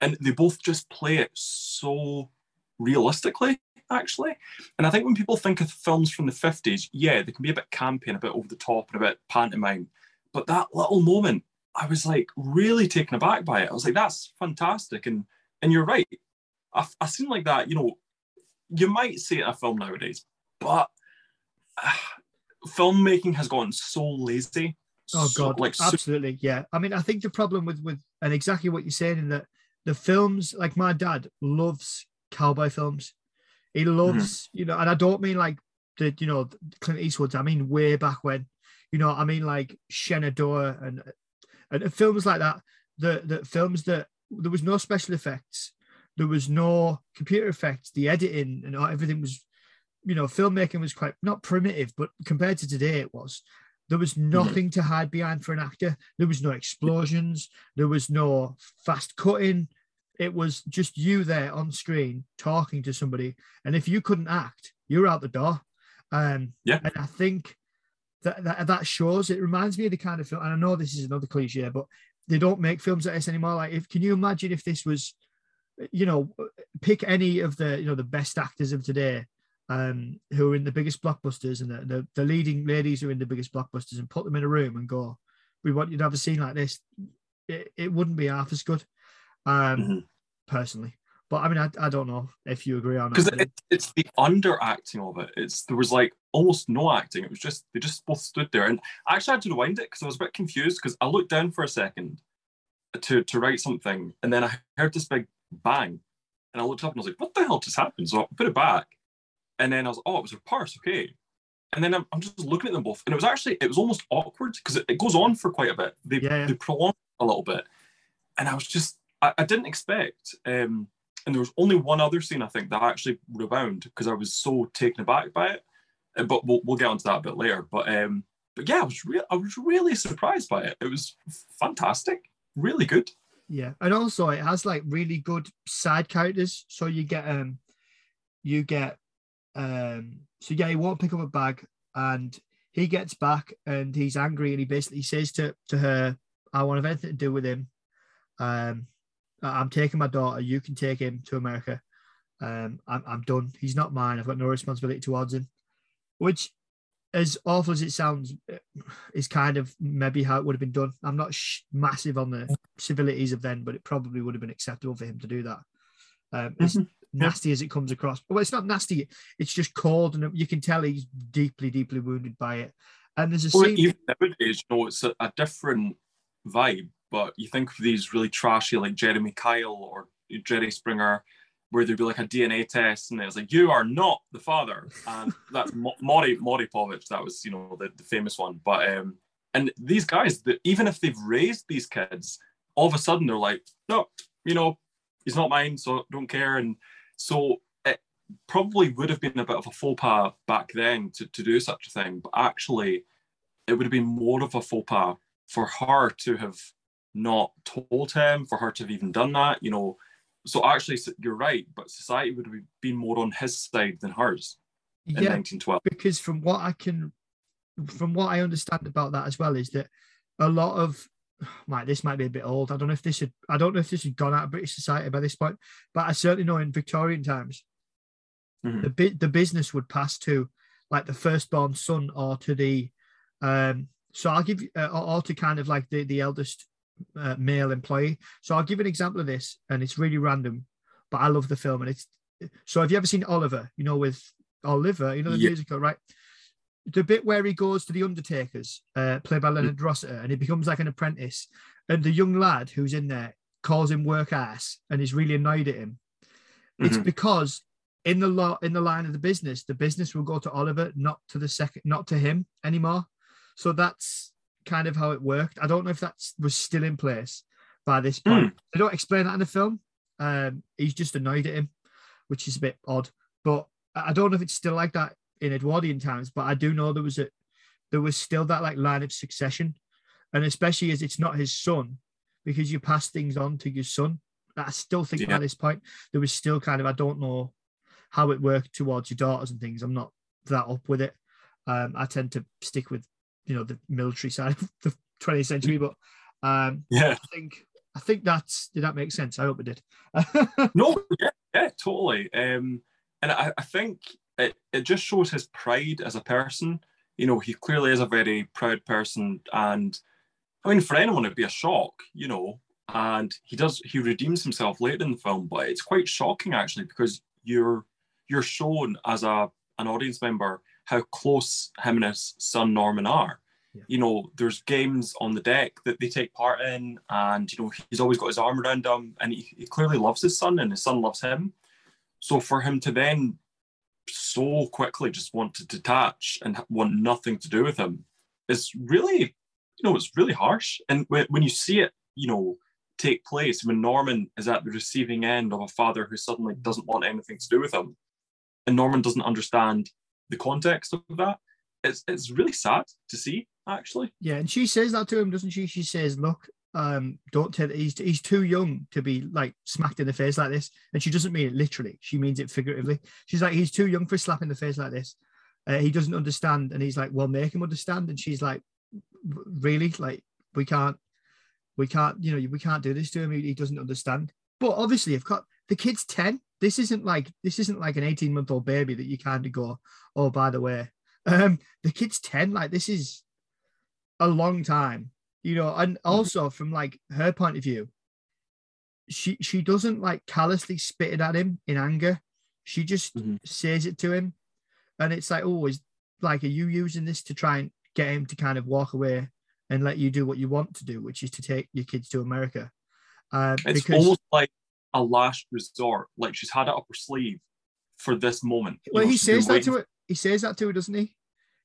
Speaker 2: And they both just play it so realistically, actually. And I think when people think of films from the 50s, yeah, they can be a bit campy and a bit over the top and a bit pantomime. But that little moment, I was like really taken aback by it. I was like, that's fantastic. And and you're right. I, I seem like that. You know, you might see it in a film nowadays, but uh, filmmaking has gone so lazy.
Speaker 1: Oh
Speaker 2: so,
Speaker 1: God, like absolutely, yeah. I mean, I think the problem with with and exactly what you're saying in that the films, like my dad loves cowboy films. He loves, mm-hmm. you know, and I don't mean like the, you know, Clint Eastwood's. I mean way back when, you know, I mean like Shenandoah and and films like that. The the films that there was no special effects, there was no computer effects. The editing and everything was, you know, filmmaking was quite not primitive, but compared to today, it was. There was mm-hmm. nothing to hide behind for an actor. There was no explosions. There was no fast cutting. It was just you there on screen talking to somebody. And if you couldn't act, you're out the door. Um,
Speaker 2: yeah.
Speaker 1: And I think that, that that shows. It reminds me of the kind of film. And I know this is another cliche, but they don't make films like this anymore. Like, if can you imagine if this was, you know, pick any of the you know the best actors of today um, who are in the biggest blockbusters and the, the, the leading ladies who are in the biggest blockbusters and put them in a room and go, we want you to have a scene like this. It, it wouldn't be half as good, um, mm-hmm. personally. But I mean, I, I don't know if you agree on.
Speaker 2: Because it, it's the underacting of it. It's there was like almost no acting. It was just they just both stood there, and I actually had to rewind it because I was a bit confused because I looked down for a second to to write something, and then I heard this big bang, and I looked up and I was like, "What the hell just happened?" So I put it back, and then I was, oh, it was her purse, okay. And then I'm, I'm just looking at them both, and it was actually it was almost awkward because it, it, goes on for quite a bit. They yeah. they prolong a little bit, and I was just I, I didn't expect. Um, and there was only one other scene I think that I actually rebound because I was so taken aback by it. Uh, but we'll, we'll get onto that a bit later. But um, but yeah, I was real I was really surprised by it. It was fantastic, really good.
Speaker 1: Yeah, and also it has like really good side characters. So you get um, you get um, so yeah, he won't pick up a bag, and he gets back and he's angry, and he basically says to to her, "I want have anything to do with him. Um, I'm taking my daughter. You can take him to America. Um, I'm, I'm done. He's not mine. I've got no responsibility towards him." Which, as awful as it sounds, is kind of maybe how it would have been done. I'm not sh- massive on the civilities of then, but it probably would have been acceptable for him to do that. Um, mm-hmm nasty as it comes across. Well, it's not nasty. It's just cold, and you can tell he's deeply, deeply wounded by it. And there's a well, scene.
Speaker 2: Even nowadays, you know, it's a, a, different vibe. But you think of these really trashy, like Jeremy Kyle or Jerry Springer, where there'd be like a DNA test, and it was like you are not the father, and that's Maury Maury Povich. That was you know the, the famous one. But um, and these guys, that even if they've raised these kids, all of a sudden they're like, no, you know, he's not mine, so don't care. And so it probably would have been a bit of a faux pas back then to, to do such a thing, but actually it would have been more of a faux pas for her to have not told him, for her to have even done that, you know. So actually, you're right, but society would have been more on his side than hers in yeah, 1912.
Speaker 1: Because from what I can, from what I understand about that as well, is that a lot of might this might be a bit old. I don't know if this had I don't know if this had gone out of British society by this point, but I certainly know in Victorian times, mm-hmm. the the business would pass to like the firstborn son or to the um so I'll give you uh, or to kind of like the the eldest uh, male employee. So I'll give an example of this, and it's really random, but I love the film, and it's so have you ever seen Oliver? You know with Oliver, you know the yeah. musical, right? the bit where he goes to the Undertakers, uh, played by Leonard Rossiter, and he becomes like an apprentice, and the young lad who's in there calls him work ass and is really annoyed at him. Mm-hmm. It's because in the law in the line of the business, the business will go to Oliver, not to the second, not to him anymore. So that's kind of how it worked. I don't know if that was still in place by this point. Mm. They don't explain that in the film. Um, he's just annoyed at him, which is a bit odd. But I don't know if it's still like that in Edwardian times, but I do know there was a there was still that like line of succession, and especially as it's not his son, because you pass things on to your son. I still think yeah. at this point there was still kind of I don't know how it worked towards your daughters and things. I'm not that up with it. Um, I tend to stick with you know the military side of the 20th century, but um,
Speaker 2: yeah,
Speaker 1: I think I think that's did that make sense? I hope it did.
Speaker 2: no, yeah, yeah, totally. Um, and I, I think it, it just shows his pride as a person. You know, he clearly is a very proud person. And I mean, for anyone, it'd be a shock, you know. and he does he redeems himself later in the film, but it's quite shocking actually because you're you're shown as a an audience member how close him and his son Norman are. Yeah. You know, there's games on the deck that they take part in, and you know he's always got his arm around them, and he, he clearly loves his son, and his son loves him. So for him to then so quickly just want to detach and want nothing to do with him is really, you know, it's really harsh. And when, when you see it, you know, take place when Norman is at the receiving end of a father who suddenly doesn't want anything to do with him, and Norman doesn't understand the context of that. It's it's really sad to see, actually.
Speaker 1: Yeah, and she says that to him, doesn't she? She says, "Look, um, don't tell. He's he's too young to be like smacked in the face like this." And she doesn't mean it literally; she means it figuratively. She's like, "He's too young for slap in the face like this." Uh, he doesn't understand, and he's like, "Well, make him understand." And she's like, "Really? Like, we can't we can't, you know, we can't do this to him. He, he doesn't understand. But obviously, I've got the kid's 10. This isn't like this isn't like an 18 month old baby that you kind of go, oh, by the way. Um, the kid's 10, like this is a long time, you know, and mm-hmm. also from like her point of view, she she doesn't like callously spit it at him in anger. She just mm-hmm. says it to him. And it's like, oh, like, are you using this to try and get him to kind of walk away and let you do what you want to do, which is to take your kids to America.
Speaker 2: Uh, it's because, almost like a last resort, like she's had it up her sleeve for this moment.
Speaker 1: Well, know, he says that waiting. to it. He says that to her, doesn't he?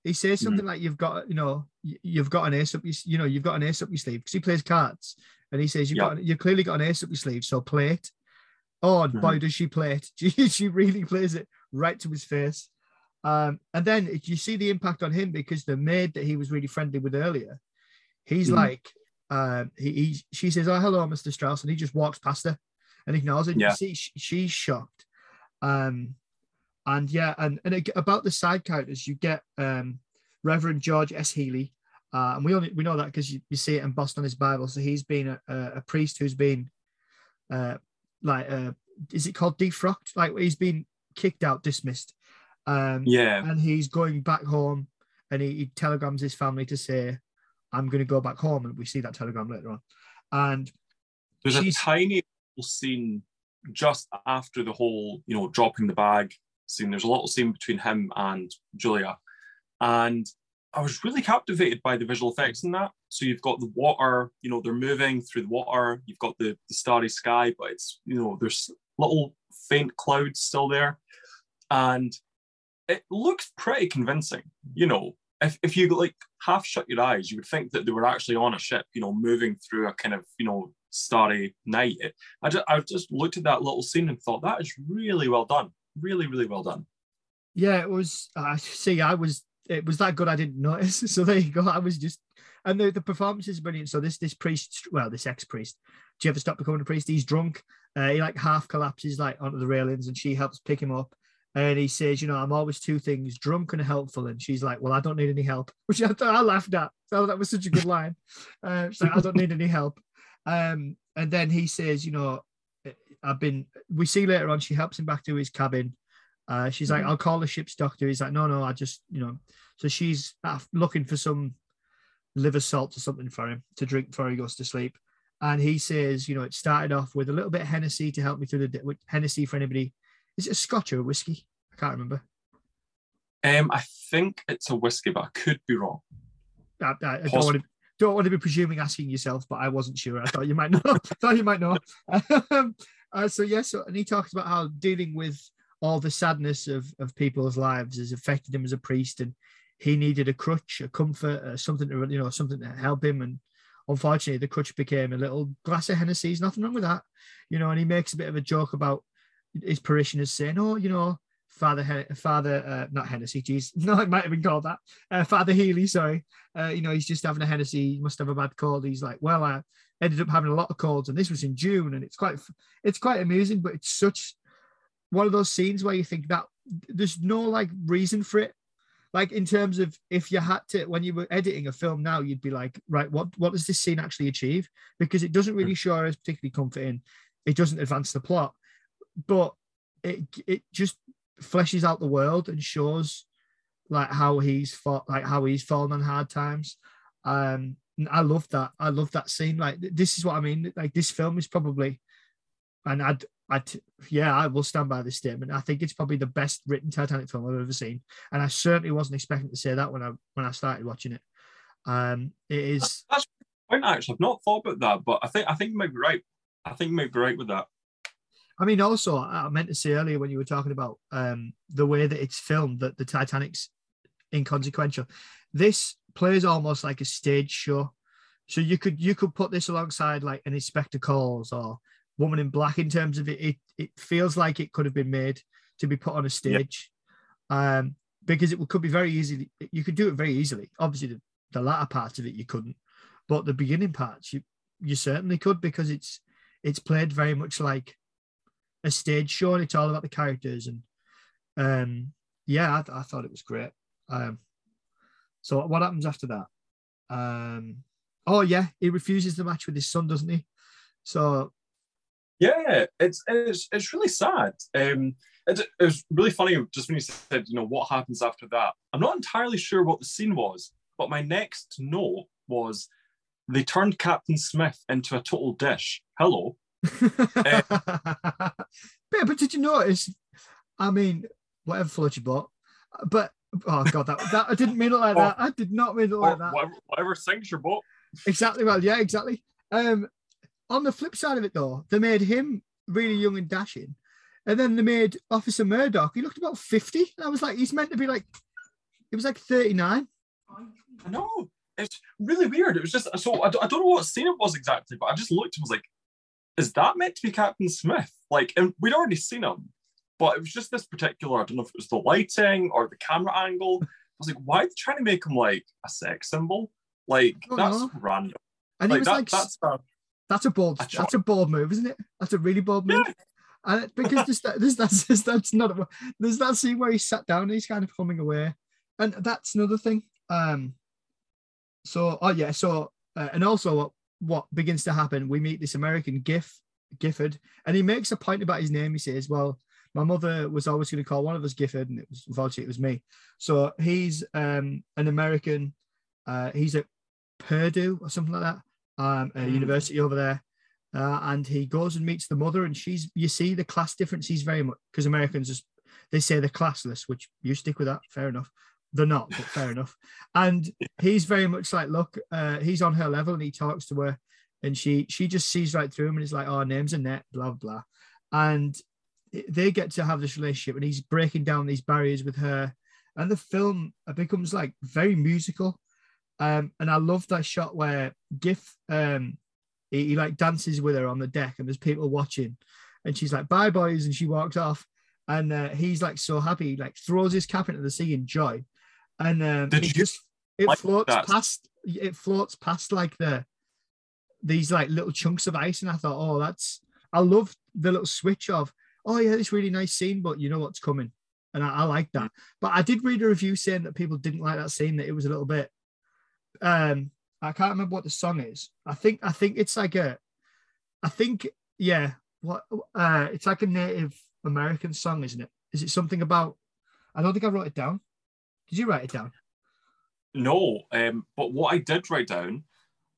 Speaker 1: He says something mm-hmm. like, "You've got, you know, you've got an ace up, your, you know, you've got an ace up your sleeve." Because he plays cards, and he says, "You've yep. got, you've clearly got an ace up your sleeve, so play it." Oh, mm-hmm. boy, does she play it! She, she really plays it right to his face. Um, and then you see the impact on him because the maid that he was really friendly with earlier He's mm like, uh, he, he, she says, "Oh, hello, Mr. Strauss," and he just walks past her and ignores it. Yeah. You see, she, she's shocked. Um, and yeah, and and about the side characters, you get um, Reverend George S. Healey. uh, and we only we know that because you, you, see it embossed on his Bible. So he's been a, a, a priest who's been, uh, like, uh, is it called defrocked? Like he's been kicked out, dismissed. Um,
Speaker 2: yeah,
Speaker 1: and he's going back home, and he, he telegrams his family to say, I'm going to go back home. And we see that telegram later on. And
Speaker 2: there's a tiny scene just after the whole, you know, dropping the bag scene. There's a little scene between him and Julia. And I was really captivated by the visual effects in that. So you've got the water, you know, they're moving through the water. You've got the, the starry sky, but it's, you know, there's little faint clouds still there. And it looks pretty convincing, you know, if, if you like half shut your eyes, you would think that they were actually on a ship, you know, moving through a kind of, you know, starry night. I just, I've just looked at that little scene and thought that is really well done. Really, really well done.
Speaker 1: Yeah, it was. I uh, see. I was. It was that good. I didn't notice. So there you go. I was just, and the the performance is brilliant. So this this priest, well, this ex priest, do you ever stop becoming a priest? He's drunk. Uh, he like half collapses like onto the railings, and she helps pick him up and he says, you know, I'm always two things, drunk and helpful. And she's like, well, I don't need any help, which I, I laughed at. So that was such a good line. Uh, so I don't need any help. Um, and then he says, you know, I've been, we see later on, she helps him back to his cabin. Uh, she's mm-hmm. like, I'll call the ship's doctor. He's like, no, no, I just, you know, so she's looking for some liver salt or something for him to drink before he goes to sleep. And he says, you know, it started off with a little bit of Hennessy to help me through the day. Hennessy for anybody is it a Scotch or a whiskey? I can't remember.
Speaker 2: Um, I think it's a whiskey, but I could be wrong.
Speaker 1: I, I, I don't, want to, don't want to be presuming asking yourself, but I wasn't sure. I thought you might know. Thought you might know. Um, uh, so yes, yeah, so, and he talks about how dealing with all the sadness of of people's lives has affected him as a priest, and he needed a crutch, a comfort, uh, something to you know, something to help him. And unfortunately, the crutch became a little glass of Hennessy. There's nothing wrong with that, you know. And he makes a bit of a joke about his parishioners saying, "Oh, you know, Father, Father, uh, not Hennessy, geez, no, it might have been called that. Uh, Father Healey, sorry. Uh, you know, he's just having a Hennessy. He must have a bad cold. He's like, well, I ended up having a lot of colds, and this was in June, and it's quite, it's quite amusing, but it's such one of those scenes where you think that there's no like reason for it. Like in terms of if you had to, when you were editing a film now, you'd be like, right, what what does this scene actually achieve? Because it doesn't really show us particularly comforting. It doesn't advance the plot but it it just fleshes out the world and shows like how he's fought, like how he's fallen on hard times. Um, I love that. I love that scene. Like this is what I mean. Like this film is probably, and I'd, I'd, yeah, I will stand by this statement. I think it's probably the best written Titanic film I've ever seen, and I certainly wasn't expecting to say that when I when I started watching it. Um, it is.
Speaker 2: That's point actually. I've not thought about that, but I think I think you might be right. I think you might be right with that.
Speaker 1: I mean, also, I meant to say earlier when you were talking about um, the way that it's filmed, that the Titanic's inconsequential. This plays almost like a stage show. So you could you could put this alongside like an Inspector Calls or Woman in Black in terms of it. It, it feels like it could have been made to be put on a stage, um, because it could be very easy. You could do it very easily. Obviously, the, the latter parts of it you couldn't, but the beginning parts you you certainly could because it's it's played very much like a stage show and it's all about the characters and um yeah I, I thought it was great. Um so what happens after that? Um oh yeah he refuses the match with his son doesn't he? So
Speaker 2: yeah it's it's, it's really sad. Um it, it was really funny just when you said you know what happens after that. I'm not entirely sure what the scene was but my next note was they turned captain smith into a total dish. Hello
Speaker 1: yeah, but did you notice? I mean, whatever float you bought, but oh god, that, that I didn't mean it like that. I did not mean it like that.
Speaker 2: Whatever, whatever sinks your boat.
Speaker 1: Exactly. Well, yeah, exactly. Um, on the flip side of it, though, they made him really young and dashing, and then they made Officer Murdoch. He looked about fifty. And I was like, he's meant to be like, it was like thirty nine.
Speaker 2: I know. It's really weird. It was just so I don't, I don't know what scene it was exactly, but I just looked and was like, is that meant to be Captain Smith? Like, and we'd already seen him, but it was just this particular, I don't know if it was the lighting or the camera angle. I was like, why are they trying to make him like a sex symbol? Like, that's know. random.
Speaker 1: And like, he was that, like, that's a, that's a bold, a that's a bold move, isn't it? That's a really bold move. Yeah. And because there's, there's, that's, that's not, a, there's that scene where he sat down and he's kind of humming away. And that's another thing. Um, so, oh yeah, so, uh, and also what begins to happen, we meet this American Giff, Gifford, and he makes a point about his name. He says, Well, my mother was always going to call one of us Gifford, and it was unfortunately it was me. So he's um, an American. Uh, he's at Purdue or something like that, um, a mm. university over there. Uh, and he goes and meets the mother, and she's you see the class difference. He's very much because Americans just they say they're classless, which you stick with that, fair enough. They're not, but fair enough. And he's very much like, look, uh, he's on her level and he talks to her, and she she just sees right through him and is like, oh, name's Annette, blah blah. And they get to have this relationship, and he's breaking down these barriers with her, and the film becomes like very musical. Um, and I love that shot where Giff um, he, he like dances with her on the deck, and there's people watching, and she's like, "Bye, boys," and she walks off, and uh, he's like so happy, like throws his cap into the sea in joy, and um, it just it like floats that? past it floats past like the these like little chunks of ice, and I thought, oh, that's I love the little switch of oh yeah, this really nice scene, but you know what's coming, and I, I like that. But I did read a review saying that people didn't like that scene, that it was a little bit. Um, I can't remember what the song is. I think I think it's like a, I think yeah, what uh, it's like a Native American song, isn't it? Is it something about? I don't think I wrote it down. Did you write it down?
Speaker 2: No, um, but what I did write down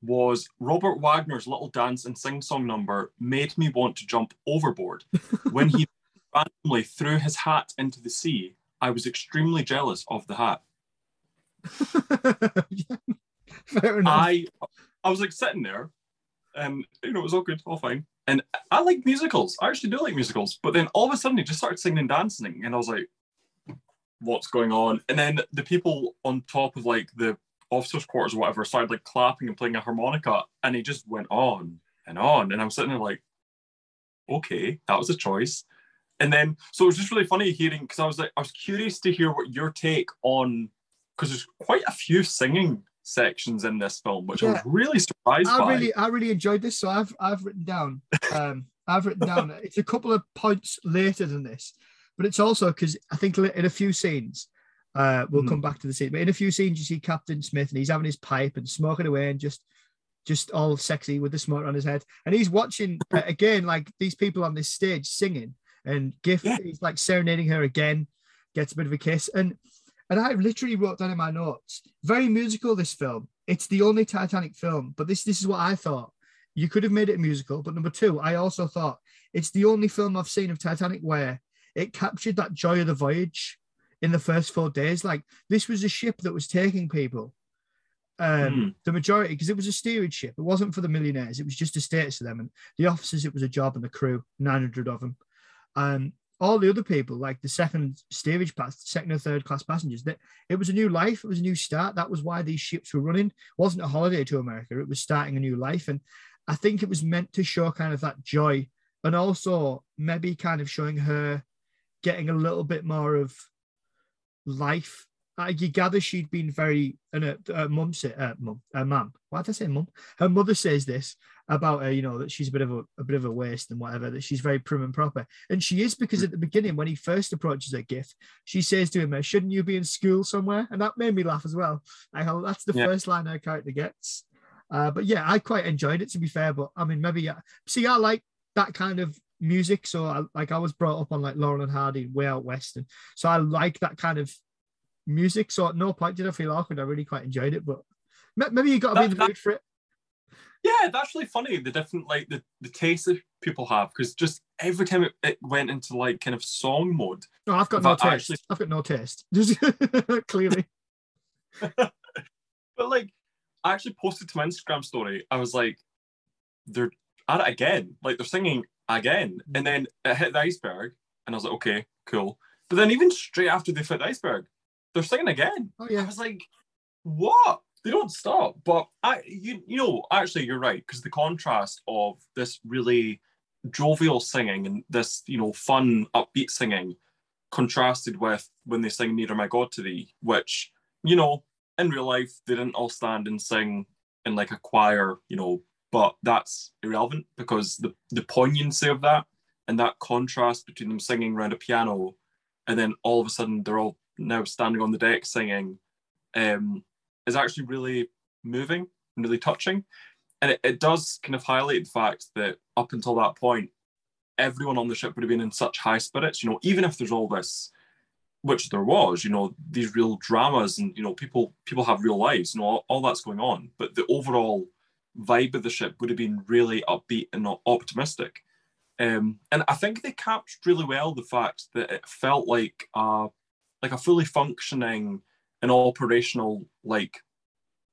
Speaker 2: was Robert Wagner's little dance and sing song number made me want to jump overboard. when he randomly threw his hat into the sea, I was extremely jealous of the hat.
Speaker 1: Fair enough.
Speaker 2: I I was like sitting there, and you know it was all good, all fine. And I like musicals. I actually do like musicals. But then all of a sudden he just started singing and dancing, and I was like, what's going on. And then the people on top of like the officers' quarters or whatever started like clapping and playing a harmonica, and he just went on and on. And I'm sitting there like, okay, that was a choice. And then so it was just really funny hearing because I was like, I was curious to hear what your take on because there's quite a few singing sections in this film, which yeah. I was really surprised
Speaker 1: I
Speaker 2: by.
Speaker 1: really, I really enjoyed this. So I've I've written down, um, I've written down. it's a couple of points later than this, but it's also because I think in a few scenes, uh, we'll mm. come back to the scene, but in a few scenes you see Captain Smith and he's having his pipe and smoking away and just just all sexy with the smoke on his head, and he's watching uh, again like these people on this stage singing, and Giff yeah. he's like serenading her again, gets a bit of a kiss, and and I literally wrote down in my notes, very musical this film. it's the only Titanic film. But this this is what I thought. You could have made it a musical, but number two, I also thought it's the only film I've seen of Titanic where it captured that joy of the voyage in the first four days. Like this was a ship that was taking people. Um,
Speaker 2: Mm.
Speaker 1: The majority, because it was a steerage ship. It wasn't for the millionaires. It was just a status to them. And the officers, it was a job, and the crew, 900 of them. Um, all the other people, like the second steerage pass, second or third class passengers, that it was a new life. It was a new start. That was why these ships were running. It wasn't a holiday to America. It was starting a new life. And I think it was meant to show kind of that joy and also maybe kind of showing her getting a little bit more of life. Uh, you gather she'd been very, and her, her mum said, uh, mum, her mum, why did I say mum? Her mother says this about her, you know, that she's a bit of a, a bit of a waste and whatever, that she's very prim and proper. And she is because at the beginning, when he first approaches her gift, she says to him, shouldn't you be in school somewhere? And that made me laugh as well. Like, how that's the
Speaker 2: Yeah.
Speaker 1: first line her character gets. Uh, but yeah, I quite enjoyed it to be fair. But I mean, maybe, yeah. see, I like that kind of music. So I, like I was brought up on like Laurel and Hardy, Way Out West, and so I like that kind of music. So at no point did I feel awkward. I really quite enjoyed it. But maybe you got to be in the mood for it.
Speaker 2: Yeah, that's really funny. The different like the the taste that people have because just every time it, it went into like kind of song mode.
Speaker 1: No, I've got no taste.
Speaker 2: actually-
Speaker 1: I've got no taste. Just clearly.
Speaker 2: But like, I actually posted to my Instagram story. I was like, they're at it again. Like they're singing again, and mm-hmm. then it hit the iceberg, and I was like, okay, cool. But then even straight after they hit the iceberg, they're singing again.
Speaker 1: Oh yeah.
Speaker 2: I was like, what? They don't stop. But I, you, you know, actually, you're right because the contrast of this really jovial singing and this, you know, fun, upbeat singing, contrasted with when they sing "Nearer My God to Thee," which, you know, in real life they didn't all stand and sing in like a choir, you know. But that's irrelevant because the the poignancy of that and that contrast between them singing around a piano and then all of a sudden they're all now standing on the deck singing um, is actually really moving and really touching. And it, it does kind of highlight the fact that up until that point, everyone on the ship would have been in such high spirits, you know, even if there's all this, which there was, you know, these real dramas and, you know, people people have real lives, you know, all, all that's going on. But the overall vibe of the ship would have been really upbeat and optimistic. Um, and I think they captured really well the fact that it felt like uh, like a fully functioning and operational like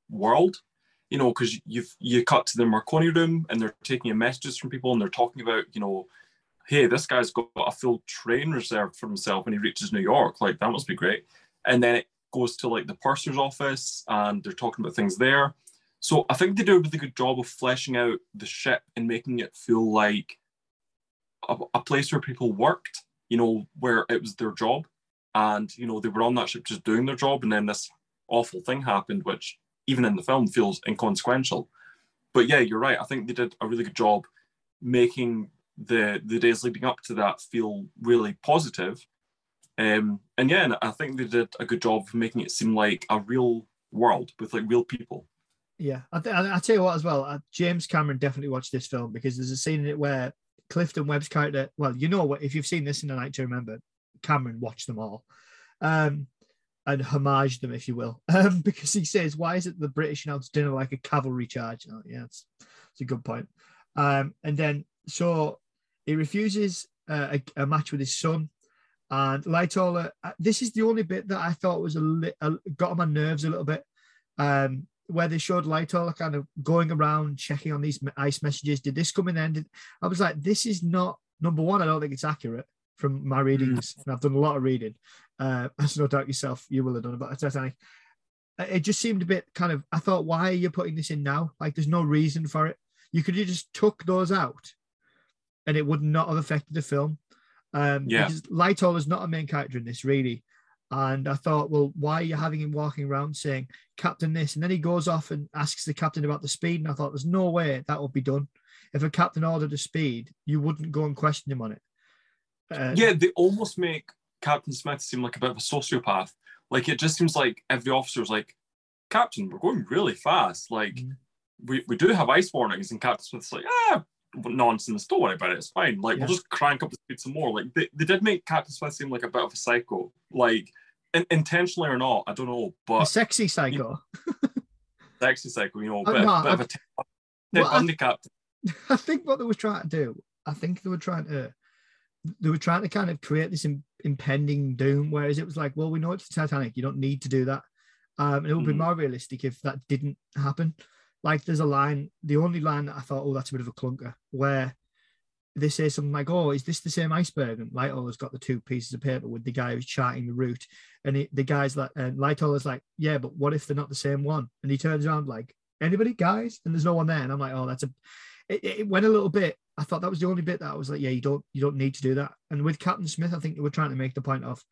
Speaker 2: world. You know because you've you cut to the marconi room and they're taking in messages from people and they're talking about you know hey this guy's got a full train reserved for himself when he reaches new york. Like that must be great. And then it goes to like the purser's office and they're talking about things there so i think they do a really good job of fleshing out the ship and making it feel like a, a place where people worked you know where it was their job. And you know they were on that ship just doing their job and then this awful thing happened which even in the film feels inconsequential. But yeah you're right. I think they did a really good job making the the days leading up to that feel really positive. Um and yeah and i think they did a good job of making it seem like a real world with like real people
Speaker 1: Yeah, I, th- I, I tell you what as well. Uh, James Cameron definitely watched this film because there's a scene in it where Clifton Webb's character. Well, you know what? If you've seen this in a night to remember, Cameron watched them all, um, and homaged them, if you will, um, because he says, "Why is it the British announce dinner like a cavalry charge?" Oh, yeah, it's it's a good point. Um, and then so he refuses uh, a, a match with his son. And Lightoller, uh, this is the only bit that I thought was a, li- a got on my nerves a little bit. Um, where they showed Lightoller kind of going around checking on these ice messages. Did this come in then? Did, I was like, this is not number one. I don't think it's accurate from my readings, and I've done a lot of reading. Uh, as no doubt yourself, you will have done about Titanic. Uh, It just seemed a bit kind of. I thought, why are you putting this in now? Like, there's no reason for it. You could have just took those out, and it would not have affected the film. Um,
Speaker 2: Yeah.
Speaker 1: Lightoller not a main character in this, really. And I thought, well, why are you having him walking around saying captain this? And then he goes off and asks the captain about the speed. And I thought, there's no way that would be done. If a captain ordered a speed, you wouldn't go and question him on it. Uh,
Speaker 2: yeah they almost make captain smith seem like a bit of a sociopath like it just seems like every officer's like captain we're going really fast like
Speaker 1: Mhm.
Speaker 2: we, we do have ice warnings and captain smith's like ah nonsense don't worry about it it's fine like
Speaker 1: Yeah.
Speaker 2: we'll just crank up the speed some more like they, they did make captain smith seem like a bit of a psycho like in, intentionally or not i don't know But a
Speaker 1: sexy psycho.
Speaker 2: sexy cycle, you know,
Speaker 1: Oh,
Speaker 2: bit,
Speaker 1: no,
Speaker 2: bit of
Speaker 1: I-
Speaker 2: a Ted
Speaker 1: Well, I-. I think what they were trying to do, I think they were trying to, they were trying to kind of create this im- impending doom. Whereas it was like, well, we know it's the Titanic. You don't need to do that. Um, and it would be
Speaker 2: Mhm.
Speaker 1: more realistic if that didn't happen. Like there's a line, the only line that I thought, oh, that's a bit of a clunker, where they say something like, oh, is this the same iceberg? And Lightoller's got the two pieces of paper with the guy who's charting the route. And he, the guy's like, and Lightoller's like, yeah, but what if they're not the same one? And he turns around like, anybody, guys? And there's no one there. And I'm like, oh, that's a, it, it went a little bit. I thought that was the only bit that I was like, yeah, you don't, you don't need to do that. And with Captain Smith, I think they were trying to make the point of,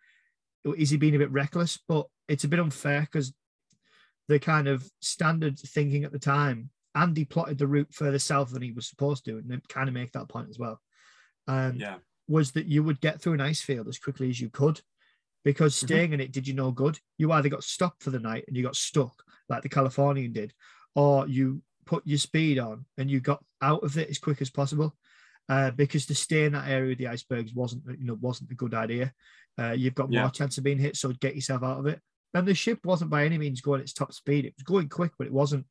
Speaker 1: is he being a bit reckless? But it's a bit unfair because the kind of standard thinking at the time, Andy plotted the route further south than he was supposed to, and they kind of make that point as well. Um,
Speaker 2: Yeah.
Speaker 1: was that you would get through an ice field as quickly as you could because
Speaker 2: Mhm.
Speaker 1: staying in it did you no good. You either got stopped for the night and you got stuck like the Californian did, or you put your speed on and you got out of it as quick as possible. Uh, because to stay in that area of the icebergs wasn't, you know, wasn't a good idea. Uh, you've got
Speaker 2: Yeah.
Speaker 1: more chance of being hit, so get yourself out of it. And the ship wasn't by any means going its top speed. It was going quick, but it wasn't.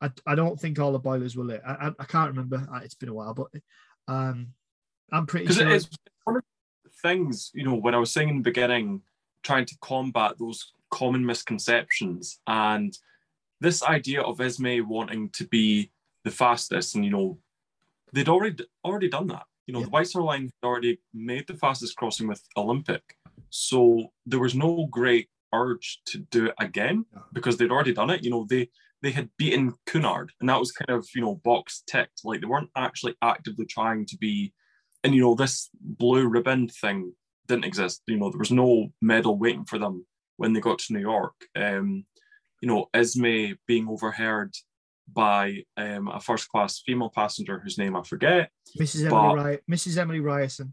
Speaker 1: I, I don't think all the boilers were lit. I, I, I can't remember. Uh, It's been a while, but um, I'm pretty
Speaker 2: Because
Speaker 1: sure.
Speaker 2: it is one of the things, you know, when I was saying in the beginning, trying to combat those common misconceptions and this idea of Ismay wanting to be the fastest, and you know, they'd already already done that. You know,
Speaker 1: Yeah.
Speaker 2: the White Star Line had already made the fastest crossing with Olympic, so there was no great urge to do it again because they'd already done it. You know, they they had beaten Cunard, and that was kind of you know box ticked. Like they weren't actually actively trying to be and you know this blue ribbon thing didn't exist you know there was no medal waiting for them when they got to new york um you know ismay being overheard by um, a first class female passenger whose name i forget
Speaker 1: Mrs.
Speaker 2: but-
Speaker 1: Emily Ry- Mrs. Emily Ryerson.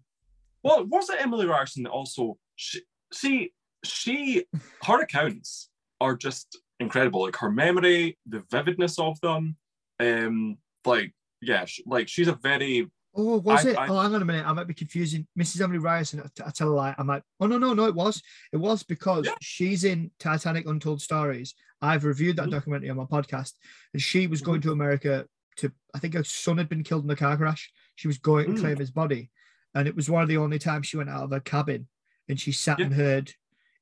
Speaker 2: well was it emily ryerson that also she, see she her accounts are just incredible like her memory the vividness of them um like yeah sh- like she's a very
Speaker 1: Oh, was
Speaker 2: I-
Speaker 1: it?
Speaker 2: I-
Speaker 1: oh, hang on a minute. I might be confusing Mrs. Emily Ryerson. I, I tell a lie. I might. Oh no, no, no. It was. It was because
Speaker 2: Yeah.
Speaker 1: she's in Titanic Untold Stories. I've reviewed that
Speaker 2: Mhm.
Speaker 1: documentary on my podcast, and she was
Speaker 2: Mm-hmm.
Speaker 1: going to America to. I think her son had been killed in a car crash. She was going to
Speaker 2: Mm.
Speaker 1: claim his body, and it was one of the only times she went out of her cabin, and she sat
Speaker 2: Yeah.
Speaker 1: and heard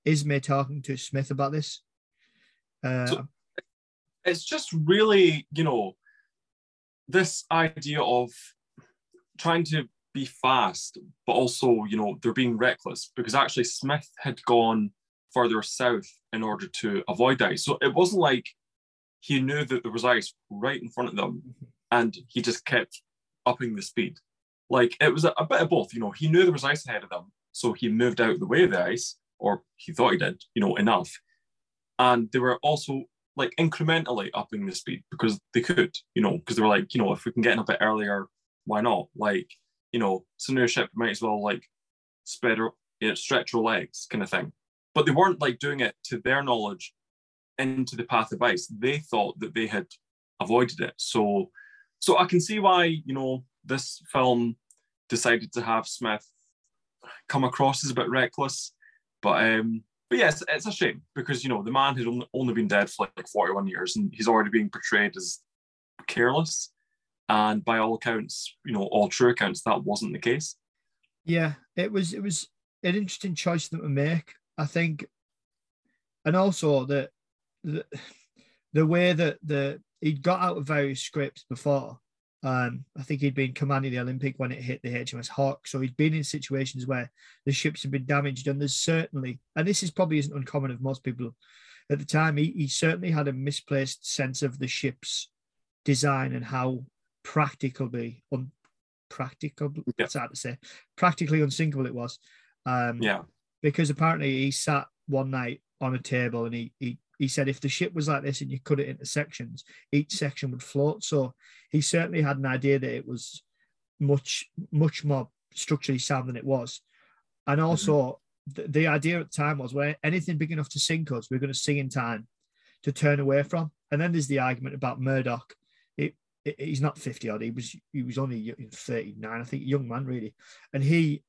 Speaker 1: Ismay talking to Smith about this. Uh,
Speaker 2: So- it's just really, you know, this idea of trying to be fast, but also, you know, they're being reckless because actually Smith had gone further south in order to avoid ice. So it wasn't like he knew that there was ice right in front of them and he just kept upping the speed. Like it was a, a bit of both, you know, he knew there was ice ahead of them. So he moved out of the way of the ice, or he thought he did, you know, enough. And they were also like incrementally upping the speed because they could, you know, because they were like, you know, if we can get in a bit earlier, why not? Like, you know, new ship, might as well like spread you know, stretch her legs kind of thing. But they weren't like doing it to their knowledge into the path of ice. They thought that they had avoided it. So so I can see why, you know, this film decided to have Smith come across as a bit reckless. But um but yes, it's a shame because you know the man had only, only been dead for like 41 years and he's already being portrayed as careless. And by all accounts, you know, all true accounts, that wasn't the case.
Speaker 1: Yeah, it was it was an interesting choice that we make. I think, and also the the, the way that the he'd got out of various scripts before. Um, I think he'd been commanding the Olympic when it hit the HMS Hawke, so he'd been in situations where the ships had been damaged, and there's certainly, and this is probably isn't uncommon of most people at the time. He, he certainly had a misplaced sense of the ship's design and how practically unpractical.
Speaker 2: Yeah.
Speaker 1: It's hard to say. Practically unsinkable it was. Um,
Speaker 2: Yeah.
Speaker 1: because apparently he sat one night on a table and he he he said if the ship was like this and you cut it into sections, each section would float. So he certainly had an idea that it was much much more structurally sound than it was, and mm-hmm. also the, the idea at the time was where anything big enough to sink us, we're going to sing in time to turn away from. And then there's the argument about Murdoch. It, it, he's not 50 odd. He was he was only 39, I think, young man really, and he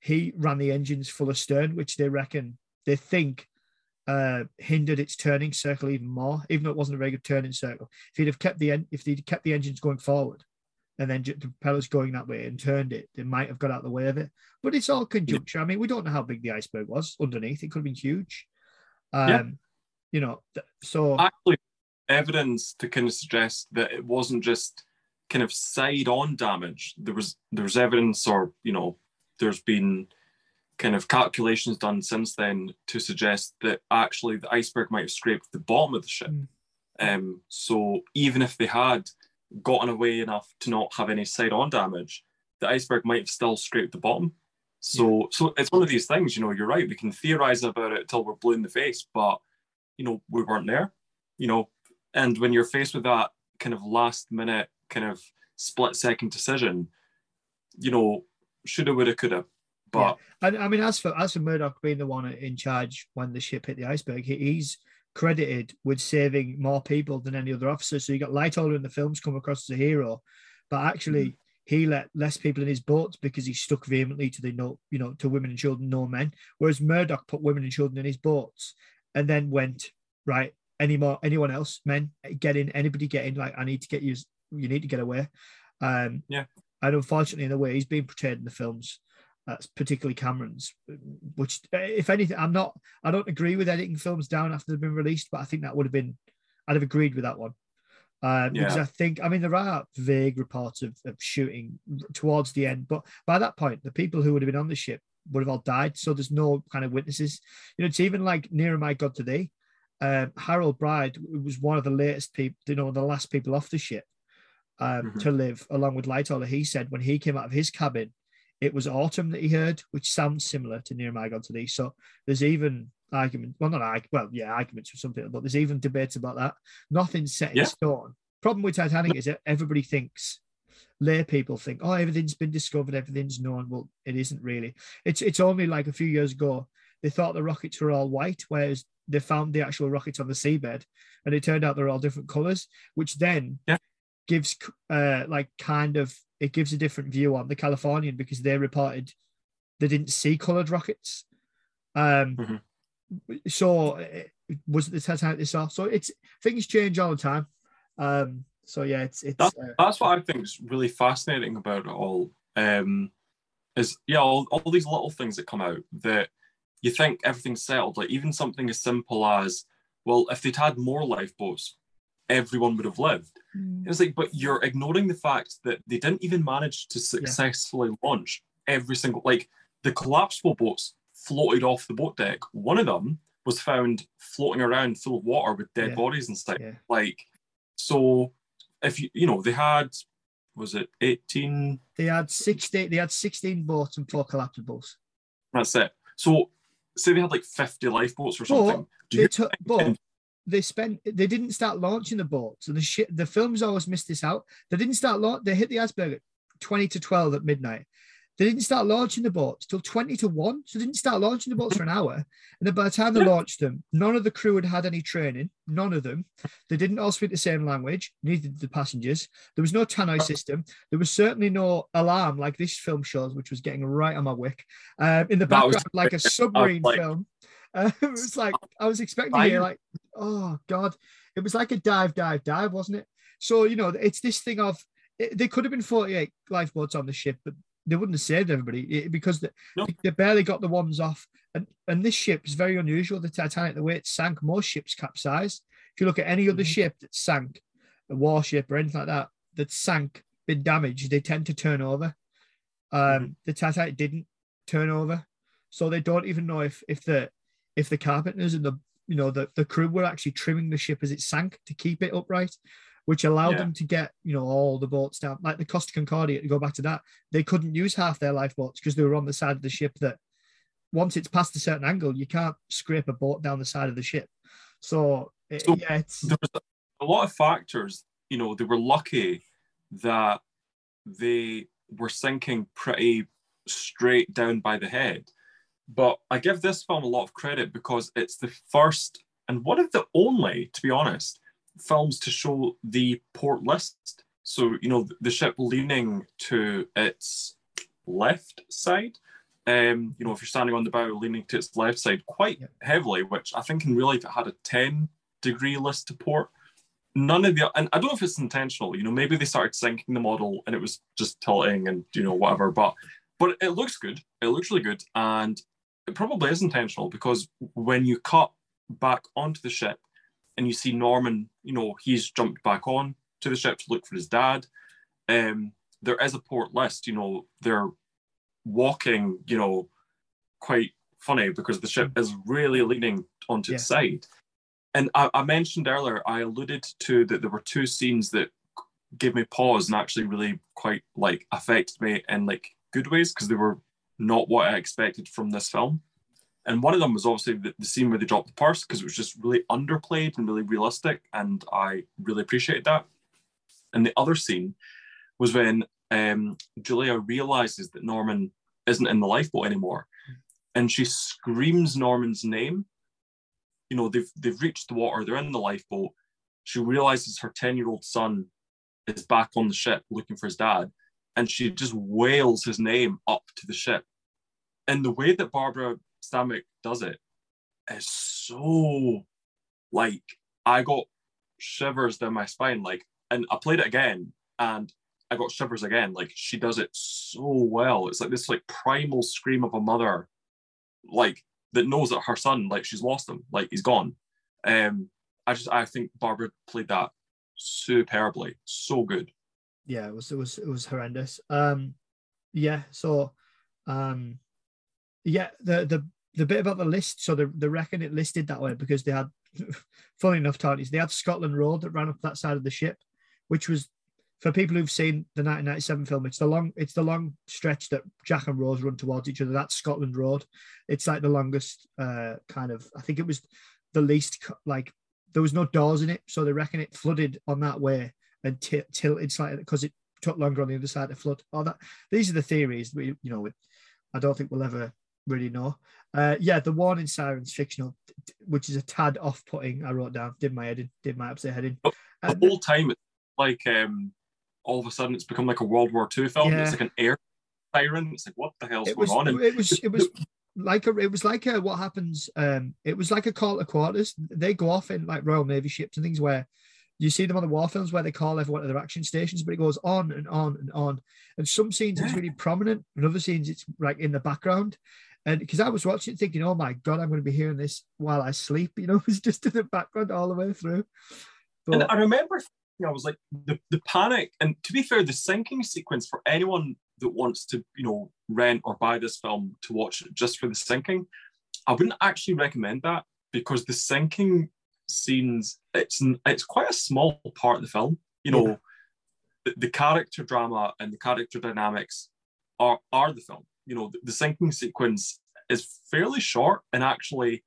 Speaker 1: he ran the engines full of stern, which they reckon they think uh, hindered its turning circle even more, even though it wasn't a very good turning circle. If he'd have kept the en- if he'd kept the engines going forward, and then the propellers going that way and turned it, they might have got out of the way of it. But it's all conjecture. I mean, we don't know how big the iceberg was underneath. It could have been huge. Um, yeah. You know, so
Speaker 2: actually, evidence to kind of suggest that it wasn't just kind of side-on damage. There was there's evidence, or you know, there's been kind of calculations done since then to suggest that actually the iceberg might have scraped the bottom of the ship. Mm. Um, so even if they had gotten away enough to not have any side-on damage, the iceberg might have still scraped the bottom. So, yeah. so it's one of these things. You know, you're right. We can theorize about it until we're blue in the face, but you know, we weren't there. You know, and when you're faced with that kind of last-minute kind of split-second decision, you know, shoulda, woulda, coulda. But
Speaker 1: yeah. I, I mean, as for as for Murdoch being the one in charge when the ship hit the iceberg, he, he's credited with saving more people than any other officer. So you got Lightoller in the films come across as a hero, but actually mm-hmm. he let less people in his boats because he stuck vehemently to the no, you know, to women and children, no men. Whereas Murdoch put women and children in his boats and then went right. Any more, anyone else, men, get in. Anybody get in? Like I need to get you. You need to get away. Um,
Speaker 2: yeah.
Speaker 1: And unfortunately, in the way he's being portrayed in the films, that's particularly Cameron's, which, if anything, I'm not, I don't agree with editing films down after they've been released, but I think that would have been, I'd have agreed with that one. Um, yeah. Because I think, I mean, there are vague reports of, of shooting towards the end, but by that point, the people who would have been on the ship would have all died. So there's no kind of witnesses. You know, it's even like Nearer My God to Thee. Um, Harold Bride was one of the latest people, you know, the last people off the ship um, mm-hmm. to live, along with Lightoller. He said when he came out of his cabin, it was autumn that he heard, which sounds similar to Near My God to Thee. So there's even argument, well, not argument, well, yeah, arguments or something, but there's even debates about that. Nothing's set in yeah. stone. Problem with Titanic is that everybody thinks, lay people think, oh, everything's been discovered, everything's known. Well, it isn't really. It's it's only like a few years ago they thought the rockets were all white, whereas they found the actual rockets on the seabed, and it turned out they're all different colors, which then
Speaker 2: yeah.
Speaker 1: Gives uh like kind of it gives a different view on the Californian because they reported they didn't see colored rockets. Um, mm-hmm. So it was it the Titanic they saw. So it's things change all the time. Um, so yeah, it's it's
Speaker 2: that's, uh, that's what I think is really fascinating about it all. Um, is yeah, all, all these little things that come out that you think everything's settled. Like even something as simple as, well, if they'd had more lifeboats, everyone would have lived. Mm. It's like, but you're ignoring the fact that they didn't even manage to successfully yeah. launch every single like the collapsible boats floated off the boat deck. One of them was found floating around full of water with dead yeah. bodies and stuff. Yeah. Like, so if you you know they had was it 18
Speaker 1: they had 16 they had 16 boats and four collapsibles
Speaker 2: that's it so say they had like 50 lifeboats or something
Speaker 1: but, they took, but they spent they didn't start launching the boats. So the shit the films always missed this out. They didn't start launch they hit the iceberg at 20 to 12 at midnight. They didn't start launching the boats till 20 to 1. So they didn't start launching the boats for an hour. And then by the time they launched them, none of the crew had had any training. None of them. They didn't all speak the same language, neither did the passengers. There was no tannoy system. There was certainly no alarm like this film shows, which was getting right on my wick. Um, in the background, was, like a submarine like, film. Uh, it was like I was expecting to hear like, oh god, it was like a dive, dive, dive, wasn't it? So you know, it's this thing of it, there could have been 48 lifeboats on the ship, but they wouldn't have saved everybody because they, no. they barely got the ones off. And and this ship is very unusual. The Titanic, the way it sank, most ships capsized. If you look at any other mm-hmm. ship that sank, a warship or anything like that, that sank, been damaged, they tend to turn over. Um, mm-hmm. The Titanic didn't turn over, so they don't even know if if the if the carpenters and the you know the, the crew were actually trimming the ship as it sank to keep it upright which allowed yeah. them to get you know all the boats down like the costa concordia to go back to that they couldn't use half their lifeboats because they were on the side of the ship that once it's past a certain angle you can't scrape a boat down the side of the ship so, it, so yeah it's
Speaker 2: there was a lot of factors you know they were lucky that they were sinking pretty straight down by the head but I give this film a lot of credit because it's the first and one of the only, to be honest, films to show the port list. So, you know, the ship leaning to its left side. Um, you know, if you're standing on the bow, leaning to its left side quite heavily, which I think in real life it had a 10 degree list to port. None of the, and I don't know if it's intentional. You know, maybe they started sinking the model and it was just tilting and you know whatever. But but it looks good. It looks really good, and it probably is intentional because when you cut back onto the ship and you see Norman, you know, he's jumped back on to the ship to look for his dad. Um, there is a port list. You know, they're walking. You know, quite funny because the ship is really leaning onto its side. And I, I mentioned earlier, I alluded to that there were two scenes that gave me pause and actually really quite like affected me in like good ways because they were not what I expected from this film. And one of them was obviously the, the scene where they dropped the purse because it was just really underplayed and really realistic, and I really appreciated that. And the other scene was when um, Julia realizes that Norman isn't in the lifeboat anymore, and she screams Norman's name. You know, they've they've reached the water, they're in the lifeboat. She realizes her 10-year-old son is back on the ship looking for his dad, and she just wails his name up to the ship. And the way that Barbara Stanwyck does it is so like I got shivers down my spine. Like, and I played it again, and I got shivers again. Like she does it so well. It's like this like primal scream of a mother, like that knows that her son, like she's lost him, like he's gone. Um, I just I think Barbara played that superbly, so good.
Speaker 1: Yeah, it was it was it was horrendous. Um, yeah, so, um, yeah, the the the bit about the list. So the the reckon it listed that way because they had, funny enough, Tony's they had Scotland Road that ran up that side of the ship, which was for people who've seen the 1997 film. It's the long it's the long stretch that Jack and Rose run towards each other. That's Scotland Road. It's like the longest uh kind of. I think it was the least like there was no doors in it, so they reckon it flooded on that way and t- tilted slightly because it took longer on the other side to flood. All that these are the theories. We you know I don't think we'll ever really know. Uh, yeah, the warning sirens fictional, which is a tad off-putting. I wrote down, did my heading, did my upset heading.
Speaker 2: The
Speaker 1: And-
Speaker 2: whole time it's like um all of a sudden it's become like a World War II film.
Speaker 1: Yeah.
Speaker 2: It's like an air siren. It's like what the hell's
Speaker 1: it
Speaker 2: going
Speaker 1: was,
Speaker 2: on? And
Speaker 1: it was, it was like a, it was like a, what happens. Um, it was like a call to quarters. They go off in like Royal Navy ships and things where you see them on the war films where they call everyone to their action stations, but it goes on and on and on. And some scenes it's really prominent, and other scenes it's like in the background. And because I was watching it thinking, oh my god, I'm going to be hearing this while I sleep. You know, it was just in the background all the way through.
Speaker 2: And I remember I was like, the, the panic, and to be fair, the sinking sequence for anyone that wants to, you know, rent or buy this film to watch just for the sinking, I wouldn't actually recommend that because the sinking scenes, it's it's quite a small part of the film. You know,
Speaker 1: Yeah.
Speaker 2: the, the character drama and the character dynamics are are the film. You know, the, the sinking sequence is fairly short and actually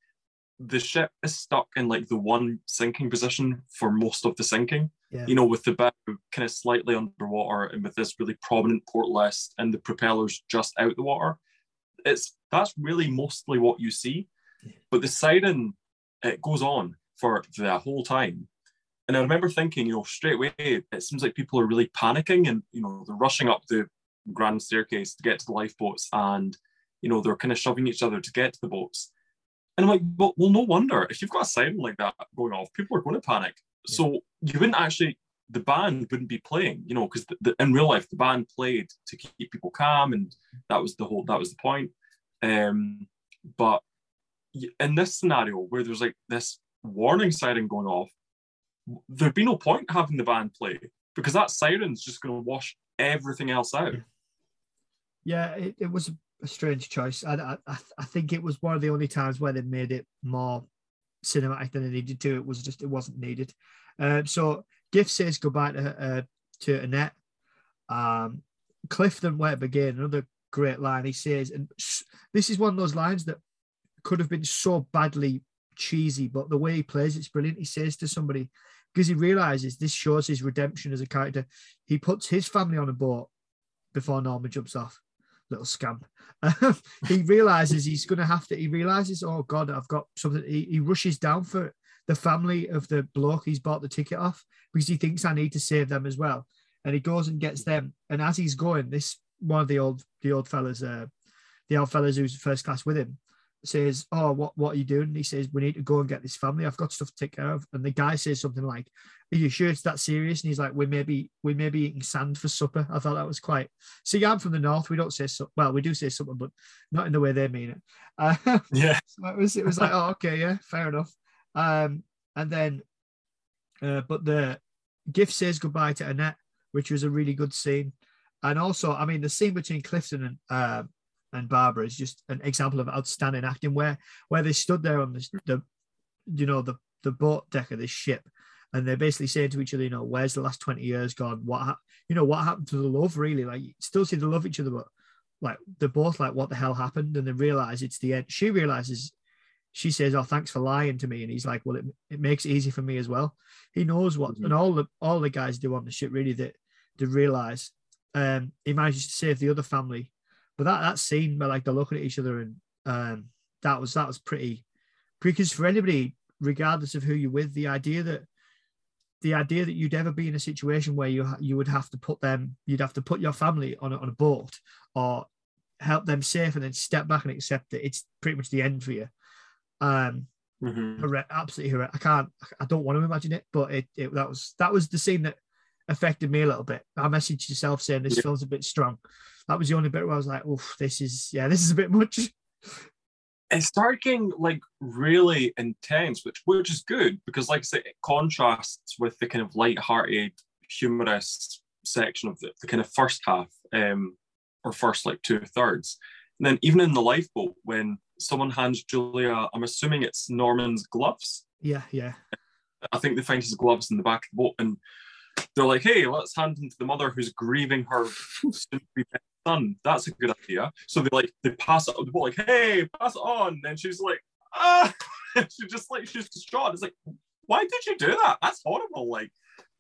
Speaker 2: the ship is stuck in like the one sinking position for most of the sinking.
Speaker 1: Yeah.
Speaker 2: You know, with the bow kind of slightly underwater and with this really prominent port list and the propellers just out the water. It's that's really mostly what you see. But the siren it goes on for the whole time. And I remember thinking, you know, straight away, it seems like people are really panicking and, you know, they're rushing up the grand staircase to get to the lifeboats and, you know, they're kind of shoving each other to get to the boats. And I'm like, well, well, no wonder. If you've got a siren like that going off, people are going to panic. So you wouldn't actually, the band wouldn't be playing, you know, because in real life, the band played to keep people calm. And that was the whole, that was the point. Um, but in this scenario where there's like this warning siren going off, there'd be no point having the band play because that siren's just going to wash everything else out.
Speaker 1: yeah, it, it was a strange choice. I, I I think it was one of the only times where they made it more cinematic than it needed to. It was just it wasn't needed. Um, so Giff says goodbye to uh, to Annette. Um, Clifton where it began. Another great line. He says, and this is one of those lines that could have been so badly cheesy, but the way he plays it's brilliant. He says to somebody because he realizes this shows his redemption as a character. He puts his family on a boat before Norman jumps off. Little scamp. he realizes he's going to have to. He realizes, oh God, I've got something. He, he rushes down for the family of the bloke he's bought the ticket off because he thinks I need to save them as well. And he goes and gets them. And as he's going, this one of the old the old fellas, uh, the old fellas who's first class with him says, "Oh, what what are you doing?" And he says, "We need to go and get this family. I've got stuff to take care of." And the guy says something like, "Are you sure it's that serious?" And he's like, "We may be we may be eating sand for supper." I thought that was quite. See, I'm from the north. We don't say so. Well, we do say something, but not in the way they mean it. Uh,
Speaker 2: yeah.
Speaker 1: So it was it was like, oh, okay, yeah, fair enough. Um, and then, uh, but the Giff says goodbye to Annette, which was a really good scene. And also, I mean, the scene between Clifton and uh, and Barbara is just an example of outstanding acting, where where they stood there on the, the you know, the the boat deck of this ship, and they're basically saying to each other, you know, where's the last twenty years gone? What ha- you know, what happened to the love? Really, like, you still see they love each other, but like they're both like, what the hell happened? And they realize it's the end. She realizes. She says, "Oh, thanks for lying to me," and he's like, "Well, it, it makes it easy for me as well." He knows what,
Speaker 2: Mhm.
Speaker 1: and all the all the guys do on the ship really that they realize um, he manages to save the other family. But that that scene where like they're looking at each other and um, that was that was pretty because for anybody, regardless of who you're with, the idea that the idea that you'd ever be in a situation where you you would have to put them, you'd have to put your family on a, on a boat or help them safe and then step back and accept that it's pretty much the end for you. Um,
Speaker 2: Mhm.
Speaker 1: horre- absolutely horrendous. I can't, I don't want to imagine it, but it, it that was that was the scene that affected me a little bit. I messaged yourself saying this
Speaker 2: Yeah.
Speaker 1: feels a bit strong. That was the only bit where I was like, "Oh, this is yeah, this is a bit much."
Speaker 2: it started getting like really intense, which which is good because, like I say, it contrasts with the kind of light-hearted, humorous section of the, the kind of first half, um, or first like two thirds. And then even in the lifeboat, when someone hands Julia, I'm assuming it's Norman's gloves.
Speaker 1: Yeah, yeah,
Speaker 2: I think they find his gloves in the back of the boat, and they're like, "Hey, let's hand them to the mother who's grieving her son." That's a good idea. So they like they pass it on the boat, like, "Hey, pass it on," and she's like, "Ah," she just like she's distraught. It's like, why did you do that? That's horrible. Like,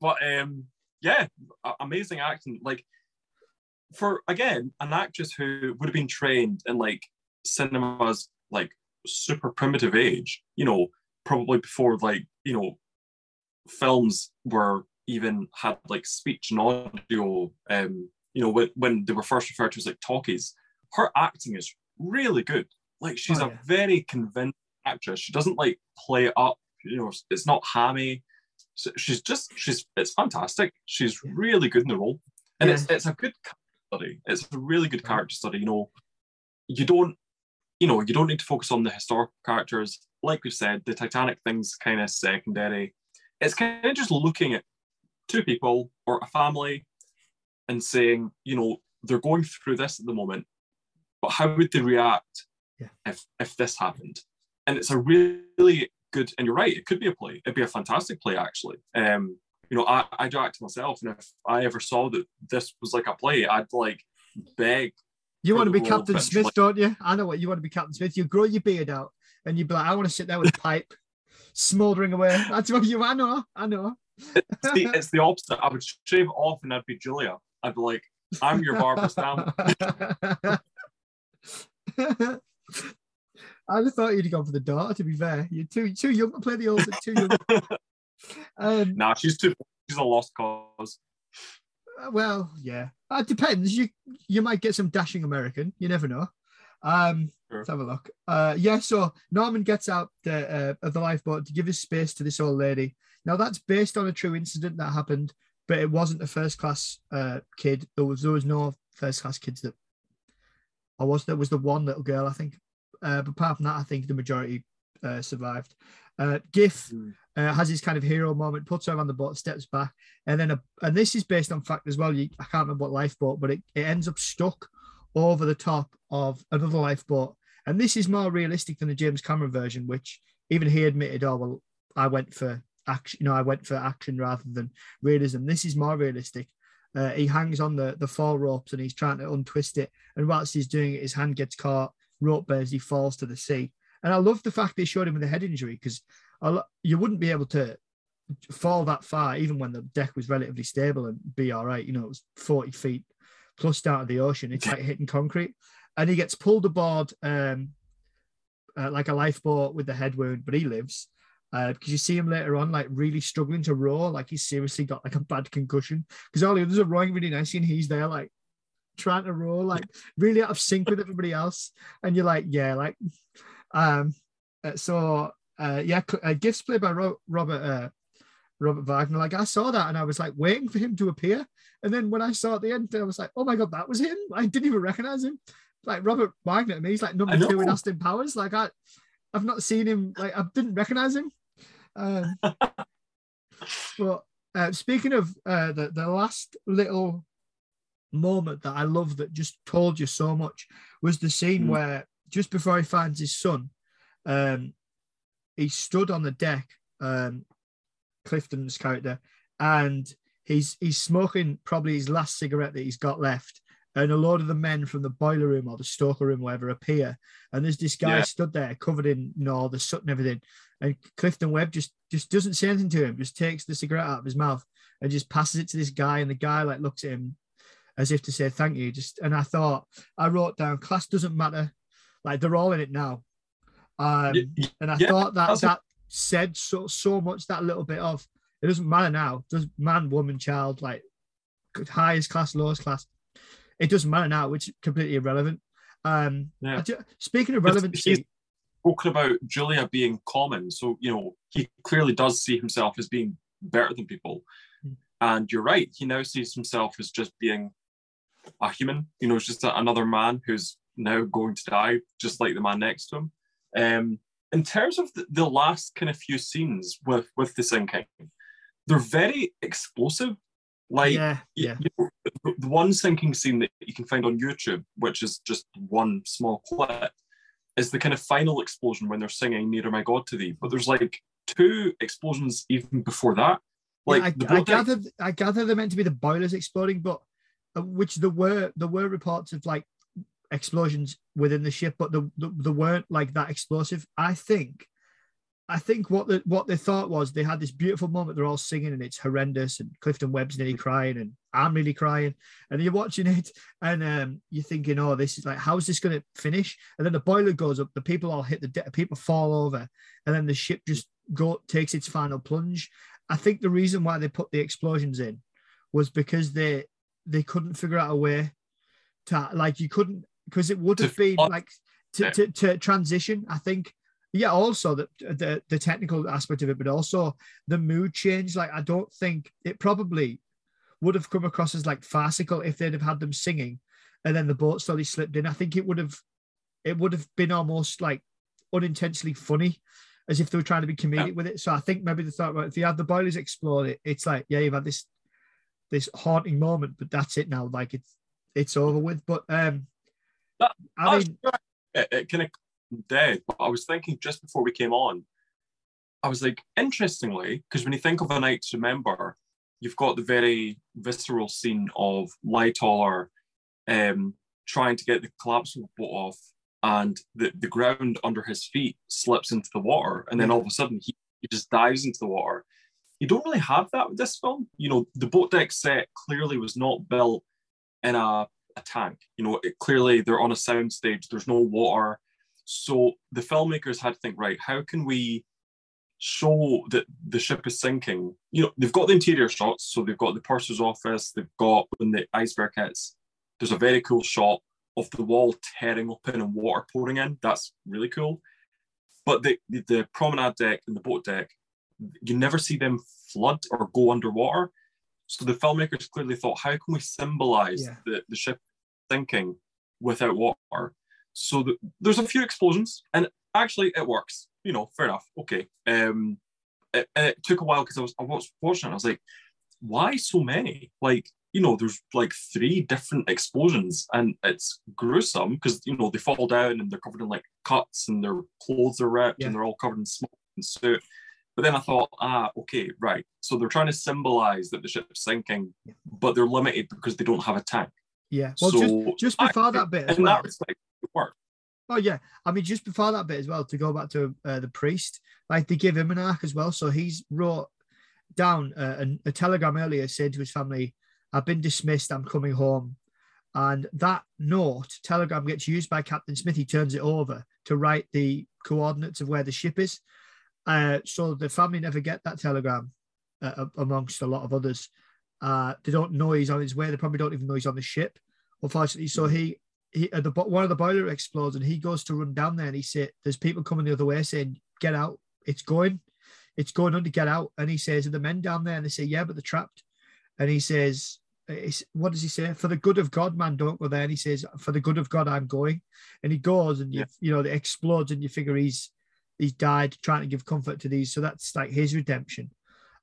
Speaker 2: but um, yeah, amazing acting. Like, for again, an actress who would have been trained in like cinema's like super primitive age, you know, probably before like you know films were even had like speech and audio um you know when, when they were first referred to as like talkies her acting is really good. Like she's
Speaker 1: Oh,
Speaker 2: a very convincing actress. She doesn't like play it up you know it's not hammy. So she's just she's it's fantastic. She's
Speaker 1: Yeah.
Speaker 2: really good in the role. And
Speaker 1: Yeah.
Speaker 2: it's it's a good study. It's a really good character study. You know you don't you know you don't need to focus on the historical characters. Like we've said the titanic thing's kind of secondary. It's kind of just looking at two people or a family and saying you know they're going through this at the moment but how would they react
Speaker 1: Yeah.
Speaker 2: if if this happened and it's a really good and you're right it could be a play it'd be a fantastic play actually um you know i i do act myself and if i ever saw that this was like a play i'd like beg
Speaker 1: You want to be
Speaker 2: For the role
Speaker 1: Captain. Smith, don't you? I know what you want to be Captain Smith. You grow your beard out and you'd be like, I want to sit there with a pipe, smouldering away. That's what you. I know. I know.
Speaker 2: it's the, it's the opposite i would shave off and i'd be julia i'd be like i'm your barbara stamp
Speaker 1: I just thought you'd gone for the daughter. To be fair, you're too too young to play the older. Too young. Um,
Speaker 2: nah she's too she's a lost cause
Speaker 1: well, yeah, uh, it depends. You you might get some dashing American. You never know. Um,
Speaker 2: Sure.
Speaker 1: let's have a look. Uh, yeah, so Norman gets out the, uh, of the lifeboat to give his space to this old lady. Now that's based on a true incident that happened, but it wasn't a first class uh, kid. There was there was no first class kids that. I was there was the one little girl I think, uh, but apart from that, I think the majority uh, survived. Uh, Giff
Speaker 2: Mm.
Speaker 1: uh, has his kind of hero moment, puts her on the boat, steps back, and then a, and this is based on fact as well. You, I can't remember what lifeboat, but it, it ends up stuck over the top of another lifeboat, and this is more realistic than the James Cameron version, which even he admitted, oh well, I went for action, you know, I went for action rather than realism. This is more realistic. Uh, he hangs on the the four ropes and he's trying to untwist it, and whilst he's doing it, his hand gets caught. Rope bears, he falls to the sea. And I love the fact they showed him with a head injury because you wouldn't be able to fall that far, even when the deck was relatively stable and be all right. You know, it was 40 feet plus down to the ocean. It's like hitting concrete. And he gets pulled aboard um, uh, like a lifeboat with the head wound, but he lives. Uh, because you see him later on, like really struggling to row, like he's seriously got like a bad concussion. Because all the others are rowing really nicely, and he's there, like trying to row like really out of sync with everybody else, and you're like, yeah, like, um, uh, so uh, yeah, uh, Giff's played by Ro- Robert uh, Robert Wagner. Like I saw that and I was like waiting for him to appear, and then when I saw at the end, I was like, oh my god, that was him. I didn't even recognize him. Like Robert Wagner to me, he's like number two in Austin Powers. Like I, I've not seen him. Like I didn't recognize him. Um, but uh, speaking of uh, the the last little moment that I love that just told you so much was the scene mm. where just before he finds his son, um, he stood on the deck, um, Clifton's character, and he's he's smoking probably his last cigarette that he's got left. And a lot of the men from the boiler room or the stoker room, whatever, appear. And there's this guy yeah. stood there covered in you know, all the soot and everything. And Clifton Webb just just doesn't say anything to him, just takes the cigarette out of his mouth and just passes it to this guy. And the guy like looks at him as if to say thank you. Just and I thought I wrote down class doesn't matter. Like they're all in it now. Um, and I yeah, thought that that said so so much that little bit of it doesn't matter now. Does man, woman, child, like highest class, lowest class. It doesn't matter now, which is completely irrelevant. Um, yeah. speaking of relevancy,
Speaker 2: he's spoken about Julia being common, so you know he clearly does see himself as being better than people. Mm. And you're right, he now sees himself as just being a human. You know, it's just another man who's now going to die, just like the man next to him. Um, in terms of the, the, last kind of few scenes with with the sinking, they're very explosive. Like yeah, yeah. You know, the, the one sinking scene that you can find on YouTube, which is just one small clip, is the kind of final explosion when they're singing "Nearer My God to Thee." But there's like two explosions even before that.
Speaker 1: Like yeah, I, I gather, I gather they're meant to be the boilers exploding, but uh, which there were there were reports of like explosions within the ship, but the, the, they weren't like that explosive. I think, I think what the what they thought was they had this beautiful moment. They're all singing and it's horrendous, and Clifton Webb's nearly crying, and I'm really crying, and you're watching it, and um, you're thinking, oh, this is like, how's this going to finish? And then the boiler goes up, the people all hit the de- people fall over, and then the ship just go takes its final plunge. I think the reason why they put the explosions in was because they they couldn't figure out a way to like you couldn't because it would have been like to, to, to, transition. I think, yeah, also the, the the technical aspect of it, but also the mood change. Like, I don't think it probably would have come across as like farcical if they'd have had them singing, and then the boat slowly slipped in. I think it would have, it would have been almost like unintentionally funny, as if they were trying to be comedic yeah. with it. So I think maybe they thought, well, if you have the boilers explode, it, it's like, yeah, you've had this this haunting moment, but that's it now. Like it's it's over with. But um,
Speaker 2: that, I mean, it, it of dead. But I was thinking just before we came on, I was like, interestingly, because when you think of a night to remember, you've got the very visceral scene of Lightoller um, trying to get the collapsible boat off, and the, the ground under his feet slips into the water, and then all of a sudden he, he just dives into the water. You don't really have that with this film. You know, the boat deck set clearly was not built in a a tank. You know, it, clearly they're on a sound stage. There's no water, so the filmmakers had to think, right, how can we show that the ship is sinking? You know, they've got the interior shots, so they've got the purser's office. They've got when the iceberg hits. There's a very cool shot of the wall tearing open and water pouring in. That's really cool. But the, the, the promenade deck and the boat deck, you never see them flood or go underwater. So the filmmakers clearly thought, how can we symbolize yeah. the, the ship sinking without water. So the, there's a few explosions, and actually it works. You know, fair enough. Okay. Um, it, it took a while because I was I was watching. It, I was like, why so many? Like, you know, there's like three different explosions, and it's gruesome because you know they fall down and they're covered in like cuts, and their clothes are ripped, yeah. and they're all covered in smoke and soot. But then I thought, ah, okay, right. So they're trying to symbolize that the ship's sinking, but they're limited because they don't have a tank.
Speaker 1: Yeah. Well, so just, just before I, that bit as well. Respect, oh yeah, I mean, just before that bit as well. To go back to uh, the priest, like they give him an arc as well. So he's wrote down uh, a, a telegram earlier saying to his family, "I've been dismissed. I'm coming home." And that note, telegram gets used by Captain Smith. He turns it over to write the coordinates of where the ship is. Uh, so the family never get that telegram, uh, amongst a lot of others. Uh, they don't know he's on his way. They probably don't even know he's on the ship unfortunately. So he he uh, the one of the boiler explodes and he goes to run down there and he said, "There's people coming the other way saying, get out, it's going, it's going on to get out." And he says, "Are the men down there?" And they say, "Yeah, but they're trapped." And he says, "What does he say? For the good of God, man, don't go there." And he says, "For the good of God, I'm going." And he goes and you
Speaker 2: Yeah.
Speaker 1: you know it explodes and you figure he's he's died trying to give comfort to these. So that's like his redemption.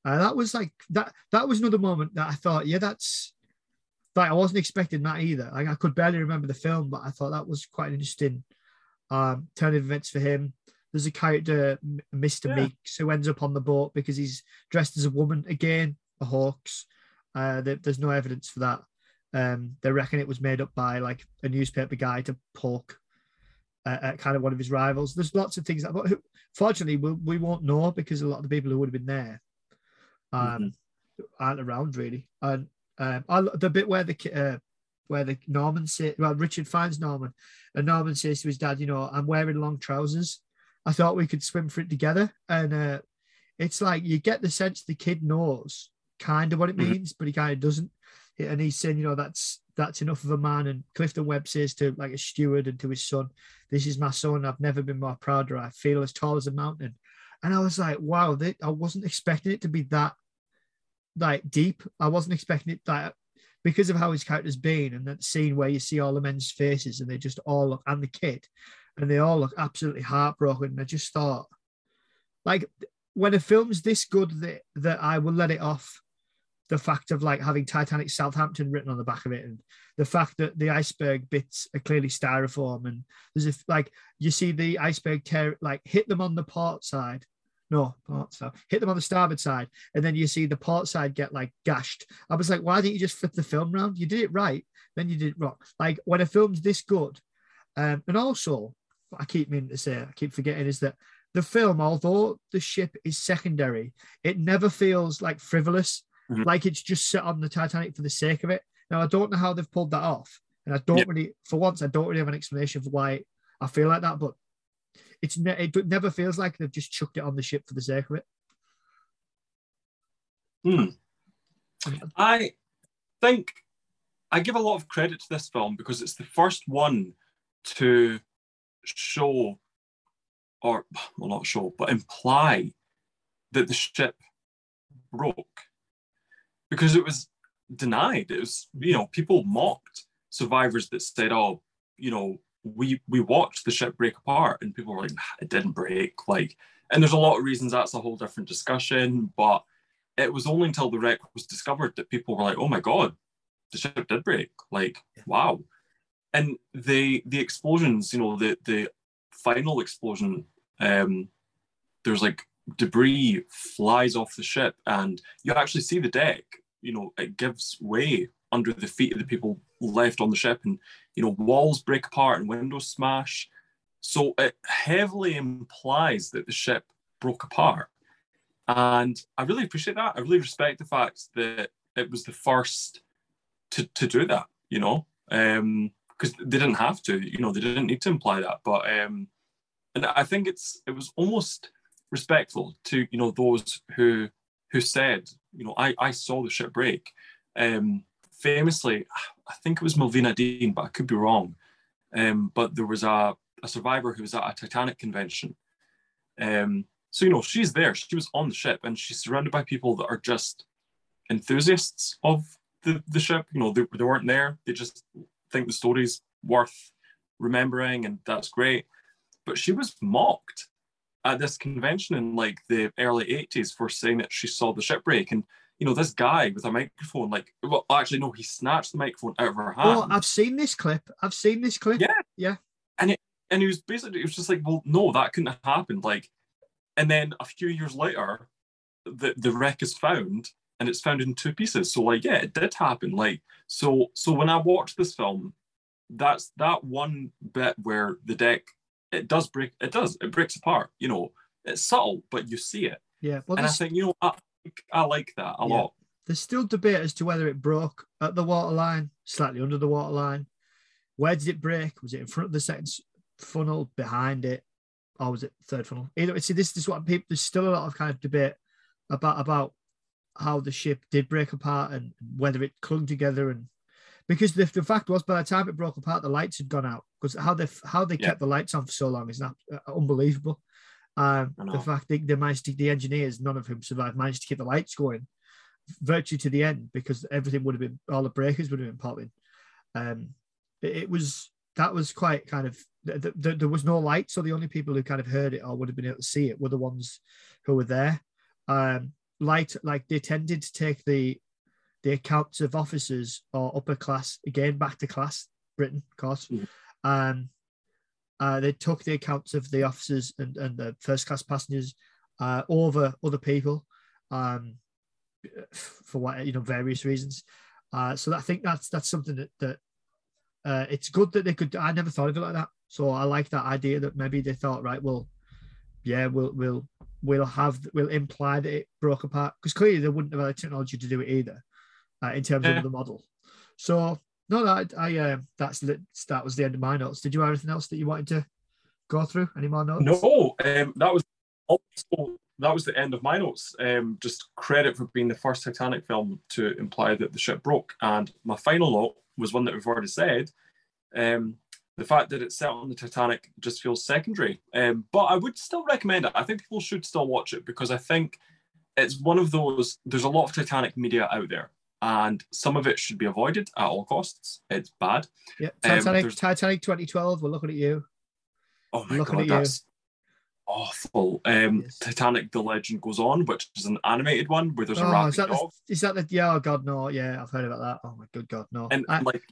Speaker 1: Uh, that was like that. That was another moment that I thought, yeah, that's like I wasn't expecting that either. Like I could barely remember the film, but I thought that was quite an interesting um, turn of events for him. There's a character, Mr.
Speaker 2: Yeah.
Speaker 1: Meeks, who ends up on the boat because he's dressed as a woman again, a Hawks. Uh, there- there's no evidence for that. Um, they reckon it was made up by like a newspaper guy to poke uh, at kind of one of his rivals. There's lots of things that, but fortunately, we, we won't know because a lot of the people who would have been there um, aren't around really. And um, I, the bit where the uh, where the Norman say, well, Richard finds Norman, and Norman says to his dad, you know, I'm wearing long trousers. I thought we could swim for it together, and uh, it's like you get the sense the kid knows kind of what it
Speaker 2: Mhm.
Speaker 1: means, but he kind of doesn't. And he's saying, you know, that's that's enough of a man. And Clifton Webb says to like a steward and to his son, "This is my son. I've never been more prouder. I feel as tall as a mountain." And I was like, "Wow!" They, I wasn't expecting it to be that like deep. I wasn't expecting it that because of how his character's been and that scene where you see all the men's faces and they just all look and the kid and they all look absolutely heartbroken. And I just thought, like, when a film's this good that that I will let it off the fact of like having Titanic Southampton written on the back of it and the fact that the iceberg bits are clearly styrofoam and there's if like you see the iceberg tear like hit them on the port side no port side hit them on the starboard side and then you see the port side get like gashed I was like why didn't you just flip the film round you did it right then you did it wrong like when a film's this good um and also what I keep meaning to say I keep forgetting is that the film although the ship is secondary it never feels like frivolous
Speaker 2: Mhm.
Speaker 1: like it's just set on the Titanic for the sake of it. Now I don't know how they've pulled that off, and I don't
Speaker 2: Yeah.
Speaker 1: really, for once, I don't really have an explanation for why I feel like that. But it's ne- it never feels like they've just chucked it on the ship for the sake of it.
Speaker 2: Hmm. I think I give a lot of credit to this film because it's the first one to show, or well, not show, but imply that the ship broke because it was denied. It was, you know, people mocked survivors that said, "Oh, you know, we we watched the ship break apart," and people were like, "Nah, "It didn't break." Like, and there's a lot of reasons. That's a whole different discussion, but it was only until the wreck was discovered that people were like, "Oh my god, the ship did break!" Like, wow. And the the explosions, you know, the the final explosion, um, there's like debris flies off the ship, and you actually see the deck. You know, it gives way under the feet of the people left on the ship, and you know, walls break apart and windows smash. So it heavily implies that the ship broke apart. And I really appreciate that. I really respect the fact that it was the first to, to do that, you know, because they didn't have to, you know, they didn't need to imply that. But um, and I think it's it was almost respectful to you know those who who said, you know, I I saw the ship break. Um, famously, I think it was Millvina Dean, but I could be wrong. Um, but there was a, a survivor who was at a Titanic convention. Um, so you know she's there. She was on the ship, and she's surrounded by people that are just enthusiasts of the, the ship. You know, they, they weren't there. They just think the story's worth remembering, and that's great. But she was mocked at this convention in like the early 80s for saying that she saw the shipwreck. And you know, this guy with a microphone, like, well, actually, no, he snatched the microphone out of her oh, hand.
Speaker 1: Oh, I've seen this clip. I've seen this clip.
Speaker 2: Yeah.
Speaker 1: Yeah.
Speaker 2: and it, and he was basically, it was just like, well, no, that couldn't have happened. Like, and then a few years later, the, the wreck is found and it's found in two pieces. So like, yeah, it did happen. Like, so, so when I watched this film, that's that one bit where the deck, it does break, it does, it breaks apart, you know, it's subtle, but you see it.
Speaker 1: Yeah. Well,
Speaker 2: and I
Speaker 1: there's,
Speaker 2: think, you know, I, I like that a
Speaker 1: Yeah.
Speaker 2: lot.
Speaker 1: there's still debate as to whether it broke at the waterline, slightly under the waterline. Where did it break? Was it in front of the second funnel, behind it, or was it third funnel? Either way, see, this, is what people. There's still a lot of kind of debate about about how the ship did break apart and whether it clung together. And because the, the fact was by the time it broke apart, the lights had gone out. Because how they how they
Speaker 2: Yeah.
Speaker 1: kept the lights on for so long is not uh, unbelievable. Um, the fact they, they managed to, the engineers, none of whom survived, managed to keep the lights going virtually to the end because everything would have been all the breakers would have been popping. Um, it, it was that was quite kind of th- th- th- there was no light, so the only people who kind of heard it or would have been able to see it were the ones who were there. Um, light like they tended to take the the accounts of officers or upper class again back to class Britain, of course.
Speaker 2: Mhm.
Speaker 1: Um, uh, they took the accounts of the officers and, and the first class passengers uh, over other people um, for what you know various reasons. Uh, so I think that's that's something that that uh, it's good that they could. I never thought of it like that. So I like that idea that maybe they thought, right, well, yeah, we'll we'll we'll have we'll imply that it broke apart because clearly they wouldn't have had the technology to do it either uh, in terms
Speaker 2: Yeah.
Speaker 1: of the model. So no, that I uh, that's that was the end of my notes. Did you have anything else that you wanted to go through? Any more notes?
Speaker 2: No, um, that was also that was the end of my notes. Um, just credit for being the first Titanic film to imply that the ship broke. And my final note was one that we've already said. Um, the fact that it's set on the Titanic just feels secondary. Um, but I would still recommend it. I think people should still watch it because I think it's one of those. There's a lot of Titanic media out there, and some of it should be avoided at all costs. It's bad.
Speaker 1: Yeah,
Speaker 2: Um,
Speaker 1: Titanic,
Speaker 2: there's-
Speaker 1: Titanic 2012. We're looking at you.
Speaker 2: Oh my god,
Speaker 1: at you.
Speaker 2: that's awful. Um,
Speaker 1: Yes.
Speaker 2: Titanic: The Legend Goes On, which is an animated one where there's a
Speaker 1: Oh,
Speaker 2: rapping
Speaker 1: is that the, is that the? Yeah, oh God, no. Yeah, I've heard about that. Oh my good God, no.
Speaker 2: and
Speaker 1: I-
Speaker 2: like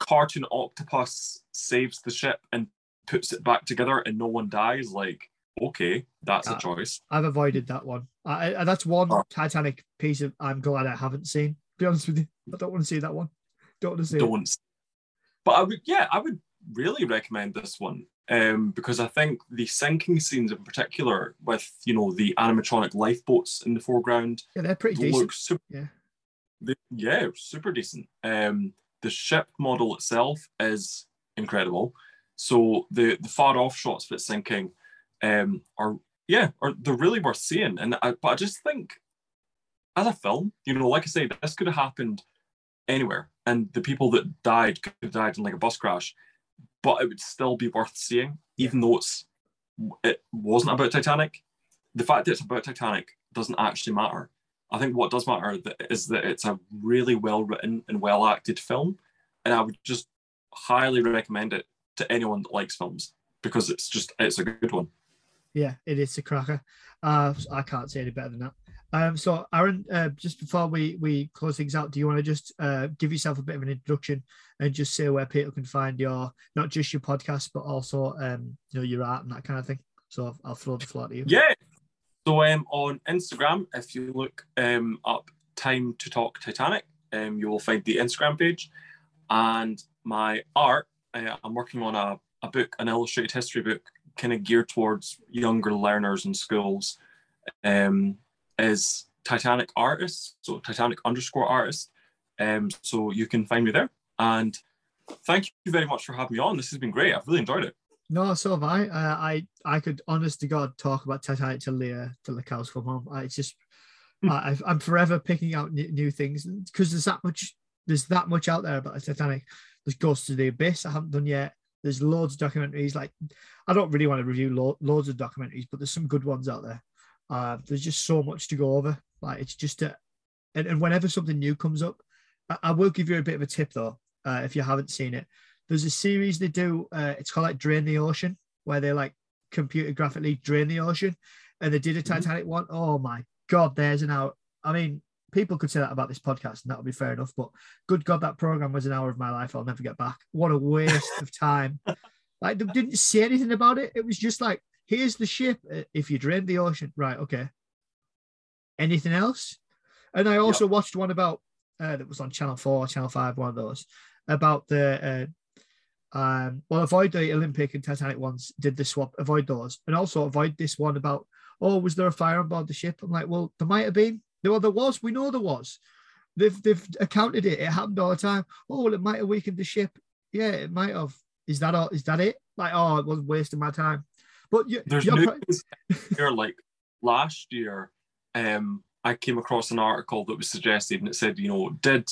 Speaker 2: cartoon octopus saves the ship and puts it back together, and no one dies. Like, okay, that's a choice.
Speaker 1: I've avoided that one. I, I, that's one
Speaker 2: Oh.
Speaker 1: Titanic piece of I'm glad I haven't seen. Be honest with you, I don't want to see that one. Don't want to see it.
Speaker 2: Don't. But I would, yeah, I would really recommend this one. Um, because I think the sinking scenes in particular, with you know the animatronic lifeboats in the foreground,
Speaker 1: Yeah, they're pretty decent.
Speaker 2: super
Speaker 1: Yeah.
Speaker 2: the, yeah, super decent. Um, the ship model itself is incredible. So the the far off shots of it sinking, um, are yeah, are they're really worth seeing. And I, but I just think, as a film, you know, like I say, this could have happened anywhere, and the people that died could have died in like a bus crash, but it would still be worth seeing, even though it's it wasn't about Titanic. The fact that it's about Titanic doesn't actually matter. I think what does matter is that it's a really well written and well acted film, and I would just highly recommend it to anyone that likes films because it's just it's a good one.
Speaker 1: Yeah, it is a cracker. Uh, I can't say any better than that. Um, so Aaron, uh, just before we we close things out, do you want to just uh, give yourself a bit of an introduction and just say where people can find your not just your podcast but also um, you know your art and that kind of thing? So I'll, throw the floor to you.
Speaker 2: Yeah. So um, on Instagram, if you look um, up "Time to Talk Titanic," um, you will find the Instagram page, and my art. Uh, I'm working on a, a book, an illustrated history book, kind of geared towards younger learners in schools. Um, is Titanic artist, so Titanic underscore artist. Um, so you can find me there. And thank you very much for having me on. This has been great. I've really enjoyed it.
Speaker 1: No, so have I. Uh, I I could, honest to God, talk about Titanic till the uh, till the cows come home. I just, I, I'm forever picking out new, new things because there's that much, there's that much out there about the Titanic. There's Ghosts of the Abyss I haven't done yet. There's loads of documentaries. Like, I don't really want to review lo- loads of documentaries, but there's some good ones out there. Uh, there's just so much to go over. Like, it's just a, and, and whenever something new comes up, I, I will give you a bit of a tip though, uh, if you haven't seen it there's a series they do uh, it's called like drain the ocean where they like computer graphically drain the ocean and they did a
Speaker 2: Mhm.
Speaker 1: titanic one. Oh my god there's an hour i mean people could say that about this podcast and that would be fair enough but good god that program was an hour of my life i'll never get back what a waste of time like they didn't say anything about it it was just like here's the ship Uh, if you drain the ocean right okay anything else and i also watched one about uh, that was on channel 4 channel 5 one of those about the uh, um, well, avoid the Olympic and Titanic ones. Did the swap? Avoid those, and also avoid this one about oh, was there a fire on board the ship? I'm like, well, there might have been. Well, there was. We know there was. They've they've accounted it. It happened all the time. Oh, well, it might have weakened the ship. Yeah, it might have. Is that all? Is that it? Like, oh, it was wasting my time. But you,
Speaker 2: There's
Speaker 1: you're
Speaker 2: new here. Like last year, um, I came across an article that was suggested, and it said, you know, did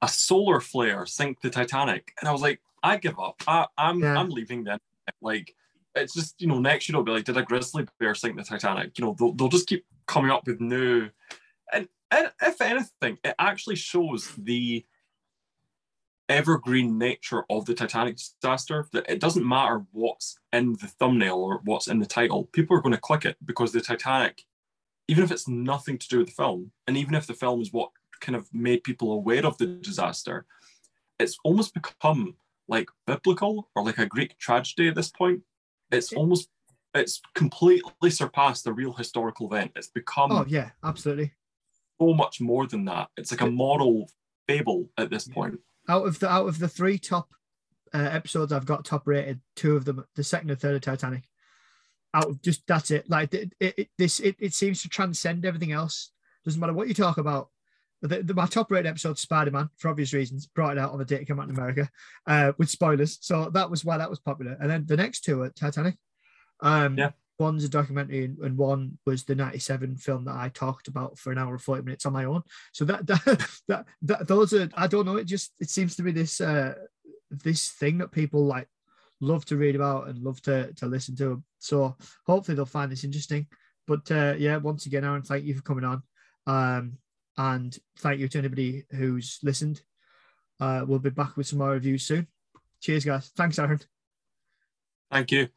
Speaker 2: a solar flare sink the Titanic, and I was like, I give up. I, I'm
Speaker 1: Yeah.
Speaker 2: I'm leaving then. Like it's just you know next year it'll be like, did a grizzly bear sink the Titanic? You know they'll, they'll just keep coming up with new, and, and if anything, it actually shows the evergreen nature of the Titanic disaster. That it doesn't matter what's in the thumbnail or what's in the title, people are going to click it because the Titanic, even if it's nothing to do with the film, and even if the film is what kind of made people aware of the disaster, it's almost become like biblical or like a Greek tragedy at this point. It's almost it's completely surpassed the real historical event. It's become
Speaker 1: Oh yeah, absolutely.
Speaker 2: so much more than that. It's like a moral fable at this point.
Speaker 1: Out of the out of the three top uh, episodes I've got top rated, two of them, the second and third of Titanic. Out of just that's it. Like it, it, it this it, it seems to transcend everything else. Doesn't matter what you talk about. The, the, my top rated episode, Spider Man, for obvious reasons, brought it out on the day it came out in America, uh, with spoilers. So that was why that was popular. And then the next two are Titanic. Um,
Speaker 2: Yeah.
Speaker 1: One's a documentary, and, and one was the '97 film that I talked about for an hour and 40 minutes on my own. So that that that, that those are I don't know. It just it seems to be this uh, this thing that people like love to read about and love to to listen to. So hopefully they'll find this interesting. But uh, yeah, once again, Aaron, thank you for coming on. Um, and thank you to anybody who's listened. Uh, we'll be back with some more reviews soon. Cheers, guys. Thanks, Aaron.
Speaker 2: Thank you.